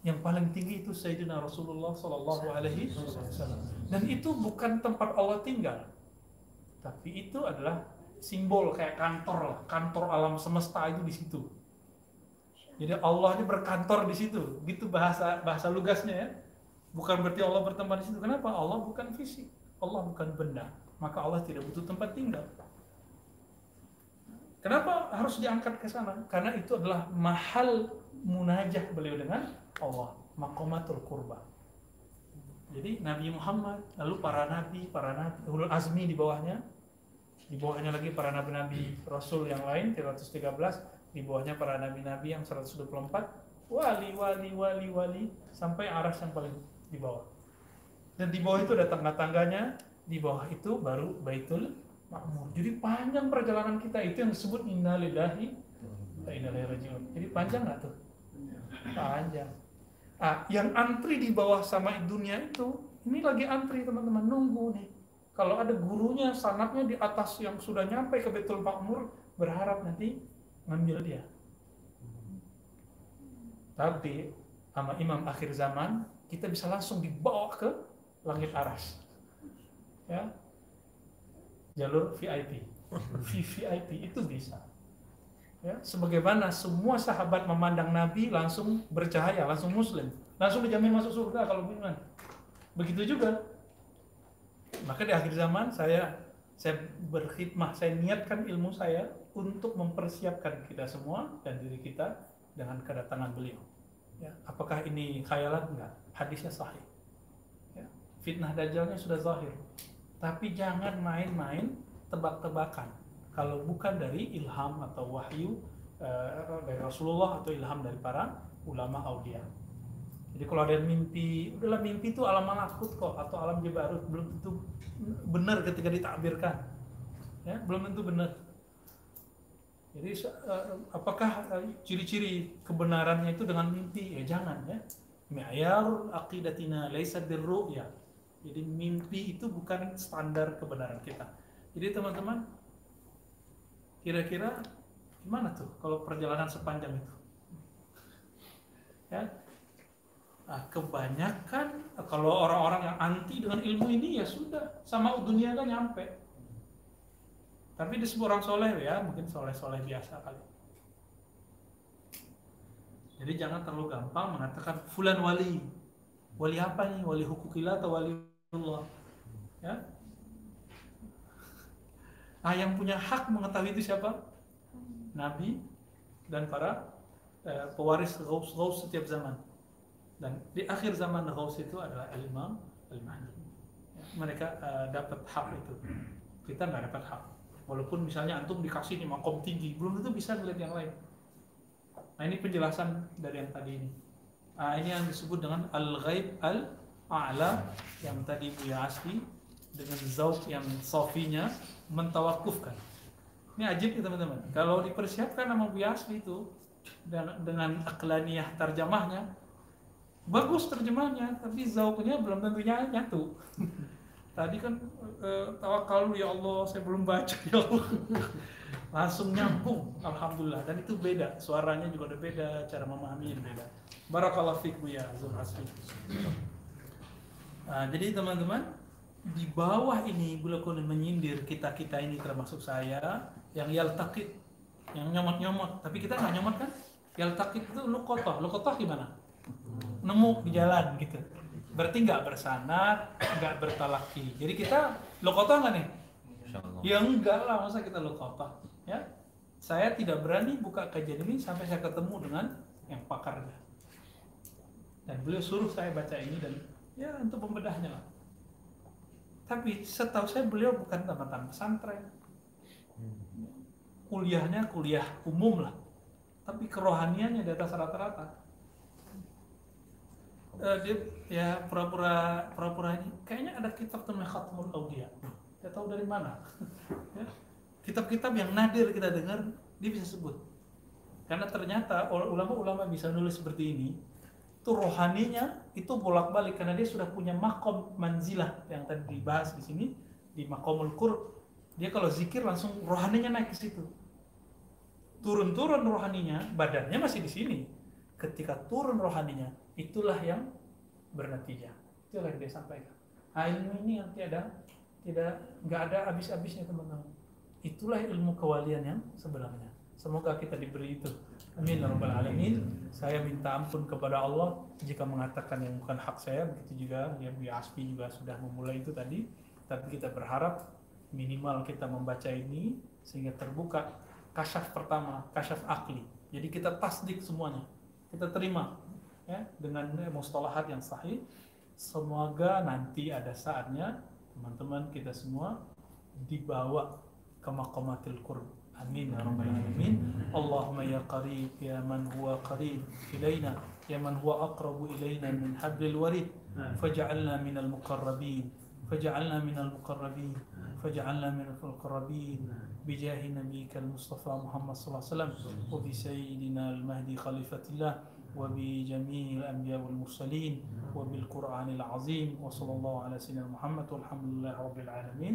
Yang paling tinggi itu Sayyidina Rasulullah Sallallahu Alaihi Wasallam. Dan itu bukan tempat Allah tinggal tapi itu adalah simbol kayak kantor lah. Kantor alam semesta itu di situ. Jadi Allah ini berkantor di situ. Gitu bahasa bahasa lugasnya ya. Bukan berarti Allah bertempat di situ. Kenapa? Allah bukan fisik. Allah bukan benda. Maka Allah tidak butuh tempat tinggal. Kenapa harus diangkat ke sana? Karena itu adalah mahal munajah beliau dengan Allah. Makomatul kurba jadi Nabi Muhammad, lalu para nabi, para nabi, ulul azmi di bawahnya, di bawahnya lagi para nabi-nabi rasul yang lain 313, di bawahnya para nabi-nabi yang 124, wali, wali, wali, wali, sampai aras yang paling di bawah. Dan di bawah itu ada tangga-tangganya, di bawah itu baru Baitul Makmur. Jadi panjang perjalanan kita itu yang disebut innalillahi wa inna rajiun. Jadi panjang nggak tuh? Panjang. Ah, yang antri di bawah sama dunia itu, ini lagi antri teman-teman nunggu nih. Kalau ada gurunya, sanatnya di atas yang sudah nyampe ke Betul Makmur, berharap nanti ngambil dia. Tapi sama imam akhir zaman, kita bisa langsung dibawa ke langit aras. Ya. Jalur VIP. VVIP itu bisa. Ya, sebagaimana semua sahabat memandang Nabi langsung bercahaya, langsung muslim, langsung dijamin masuk surga kalau beriman. Begitu juga. Maka di akhir zaman saya saya berkhidmah, saya niatkan ilmu saya untuk mempersiapkan kita semua dan diri kita dengan kedatangan beliau. Ya, apakah ini khayalan? Enggak. Hadisnya sahih. Ya, fitnah dajjalnya sudah zahir. Tapi jangan main-main tebak-tebakan kalau bukan dari ilham atau wahyu uh, dari Rasulullah atau ilham dari para ulama aulia. Jadi kalau ada mimpi, udahlah mimpi itu alam malakut kok atau alam jabarut belum tentu benar ketika ditakbirkan. Ya, belum tentu benar. Jadi uh, apakah ciri-ciri kebenarannya itu dengan mimpi? Ya jangan ya. Mi'yarul aqidatina laisa birru'ya. Jadi mimpi itu bukan standar kebenaran kita. Jadi teman-teman Kira-kira gimana tuh kalau perjalanan sepanjang itu? Ya, Nah, kebanyakan kalau orang-orang yang anti dengan ilmu ini ya sudah sama dunia kan nyampe. Tapi disebut orang soleh ya mungkin soleh-soleh biasa kali. Jadi jangan terlalu gampang mengatakan fulan wali. Wali apa nih? Wali hukukillah atau wali Allah? Ya, Nah, yang punya hak mengetahui itu siapa? Nabi dan para eh, pewaris Ghaus Ghaus setiap zaman. Dan di akhir zaman Ghaus itu adalah Imam Al-Mahdi. Ya, mereka eh, dapat hak itu. Kita nggak dapat hak. Walaupun misalnya antum dikasih nih makom tinggi, belum tentu bisa melihat yang lain. Nah, ini penjelasan dari yang tadi ini. Nah, ini yang disebut dengan al-ghaib al-a'la yang tadi Buya Asli dengan zauk yang sofinya mentawakufkan. Ini ajib nih teman-teman. Kalau dipersiapkan nama Biasli itu dengan, dengan terjemahnya, bagus terjemahnya, tapi zauknya belum tentunya nyatu. <laughs> Tadi kan e, tawakal ya Allah, saya belum baca <laughs> ya Allah. Langsung nyambung, alhamdulillah. Dan itu beda, suaranya juga udah beda, cara memahaminya beda. Barakallah fiqh ya Zul Asli. Nah, jadi teman-teman, di bawah ini kemudian menyindir kita kita ini termasuk saya yang yaltakit yang nyomot nyomot tapi kita nggak nyomot kan? Yaltakit itu lukotoh. Lukotoh gimana? Nemu di jalan gitu. Berarti nggak bersanat nggak bertalaki jadi kita lukotoh nggak nih? Ya enggak lah masa kita lukotoh ya? Saya tidak berani buka kajian ini sampai saya ketemu dengan yang pakarnya dan beliau suruh saya baca ini dan ya untuk pembedahnya lah tapi setahu saya beliau bukan tamatan pesantren. Kuliahnya kuliah umum lah. Tapi kerohaniannya di atas rata-rata. Uh, dia ya pura-pura pura-pura ini kayaknya ada kitab namanya Khatmul Aulia. Dia tahu dari mana. <laughs> ya. Kitab-kitab yang nadir kita dengar dia bisa sebut. Karena ternyata ulama-ulama bisa nulis seperti ini itu rohaninya itu bolak-balik karena dia sudah punya makom manzilah yang tadi dibahas di sini di makomul kur. Dia kalau zikir langsung rohaninya naik ke situ. Turun-turun rohaninya badannya masih di sini. Ketika turun rohaninya itulah yang bernatijah. Itulah yang dia sampaikan. Nah, ilmu ini yang tiada tidak nggak ada habis-habisnya teman-teman. Itulah ilmu kewalian yang sebenarnya. Semoga kita diberi itu Amin ya rabbal alamin. Saya minta ampun kepada Allah jika mengatakan yang bukan hak saya. Begitu juga ya Bu Aspi juga sudah memulai itu tadi. Tapi kita berharap minimal kita membaca ini sehingga terbuka kasyaf pertama, kasyaf akli. Jadi kita tasdik semuanya. Kita terima ya dengan mustalahat yang sahih. Semoga nanti ada saatnya teman-teman kita semua dibawa ke maqamatil qurb آمين يا رب العالمين. اللهم يا قريب يا من هو قريب إلينا يا من هو أقرب إلينا من حبل الوريد. فاجعلنا من المقربين فاجعلنا من المقربين فاجعلنا من المقربين. بجاه نبيك المصطفى محمد صلى الله عليه وسلم وبسيدنا المهدي خليفة الله وبجميع الأنبياء والمرسلين وبالقرآن العظيم وصلى الله على سيدنا محمد والحمد لله رب العالمين.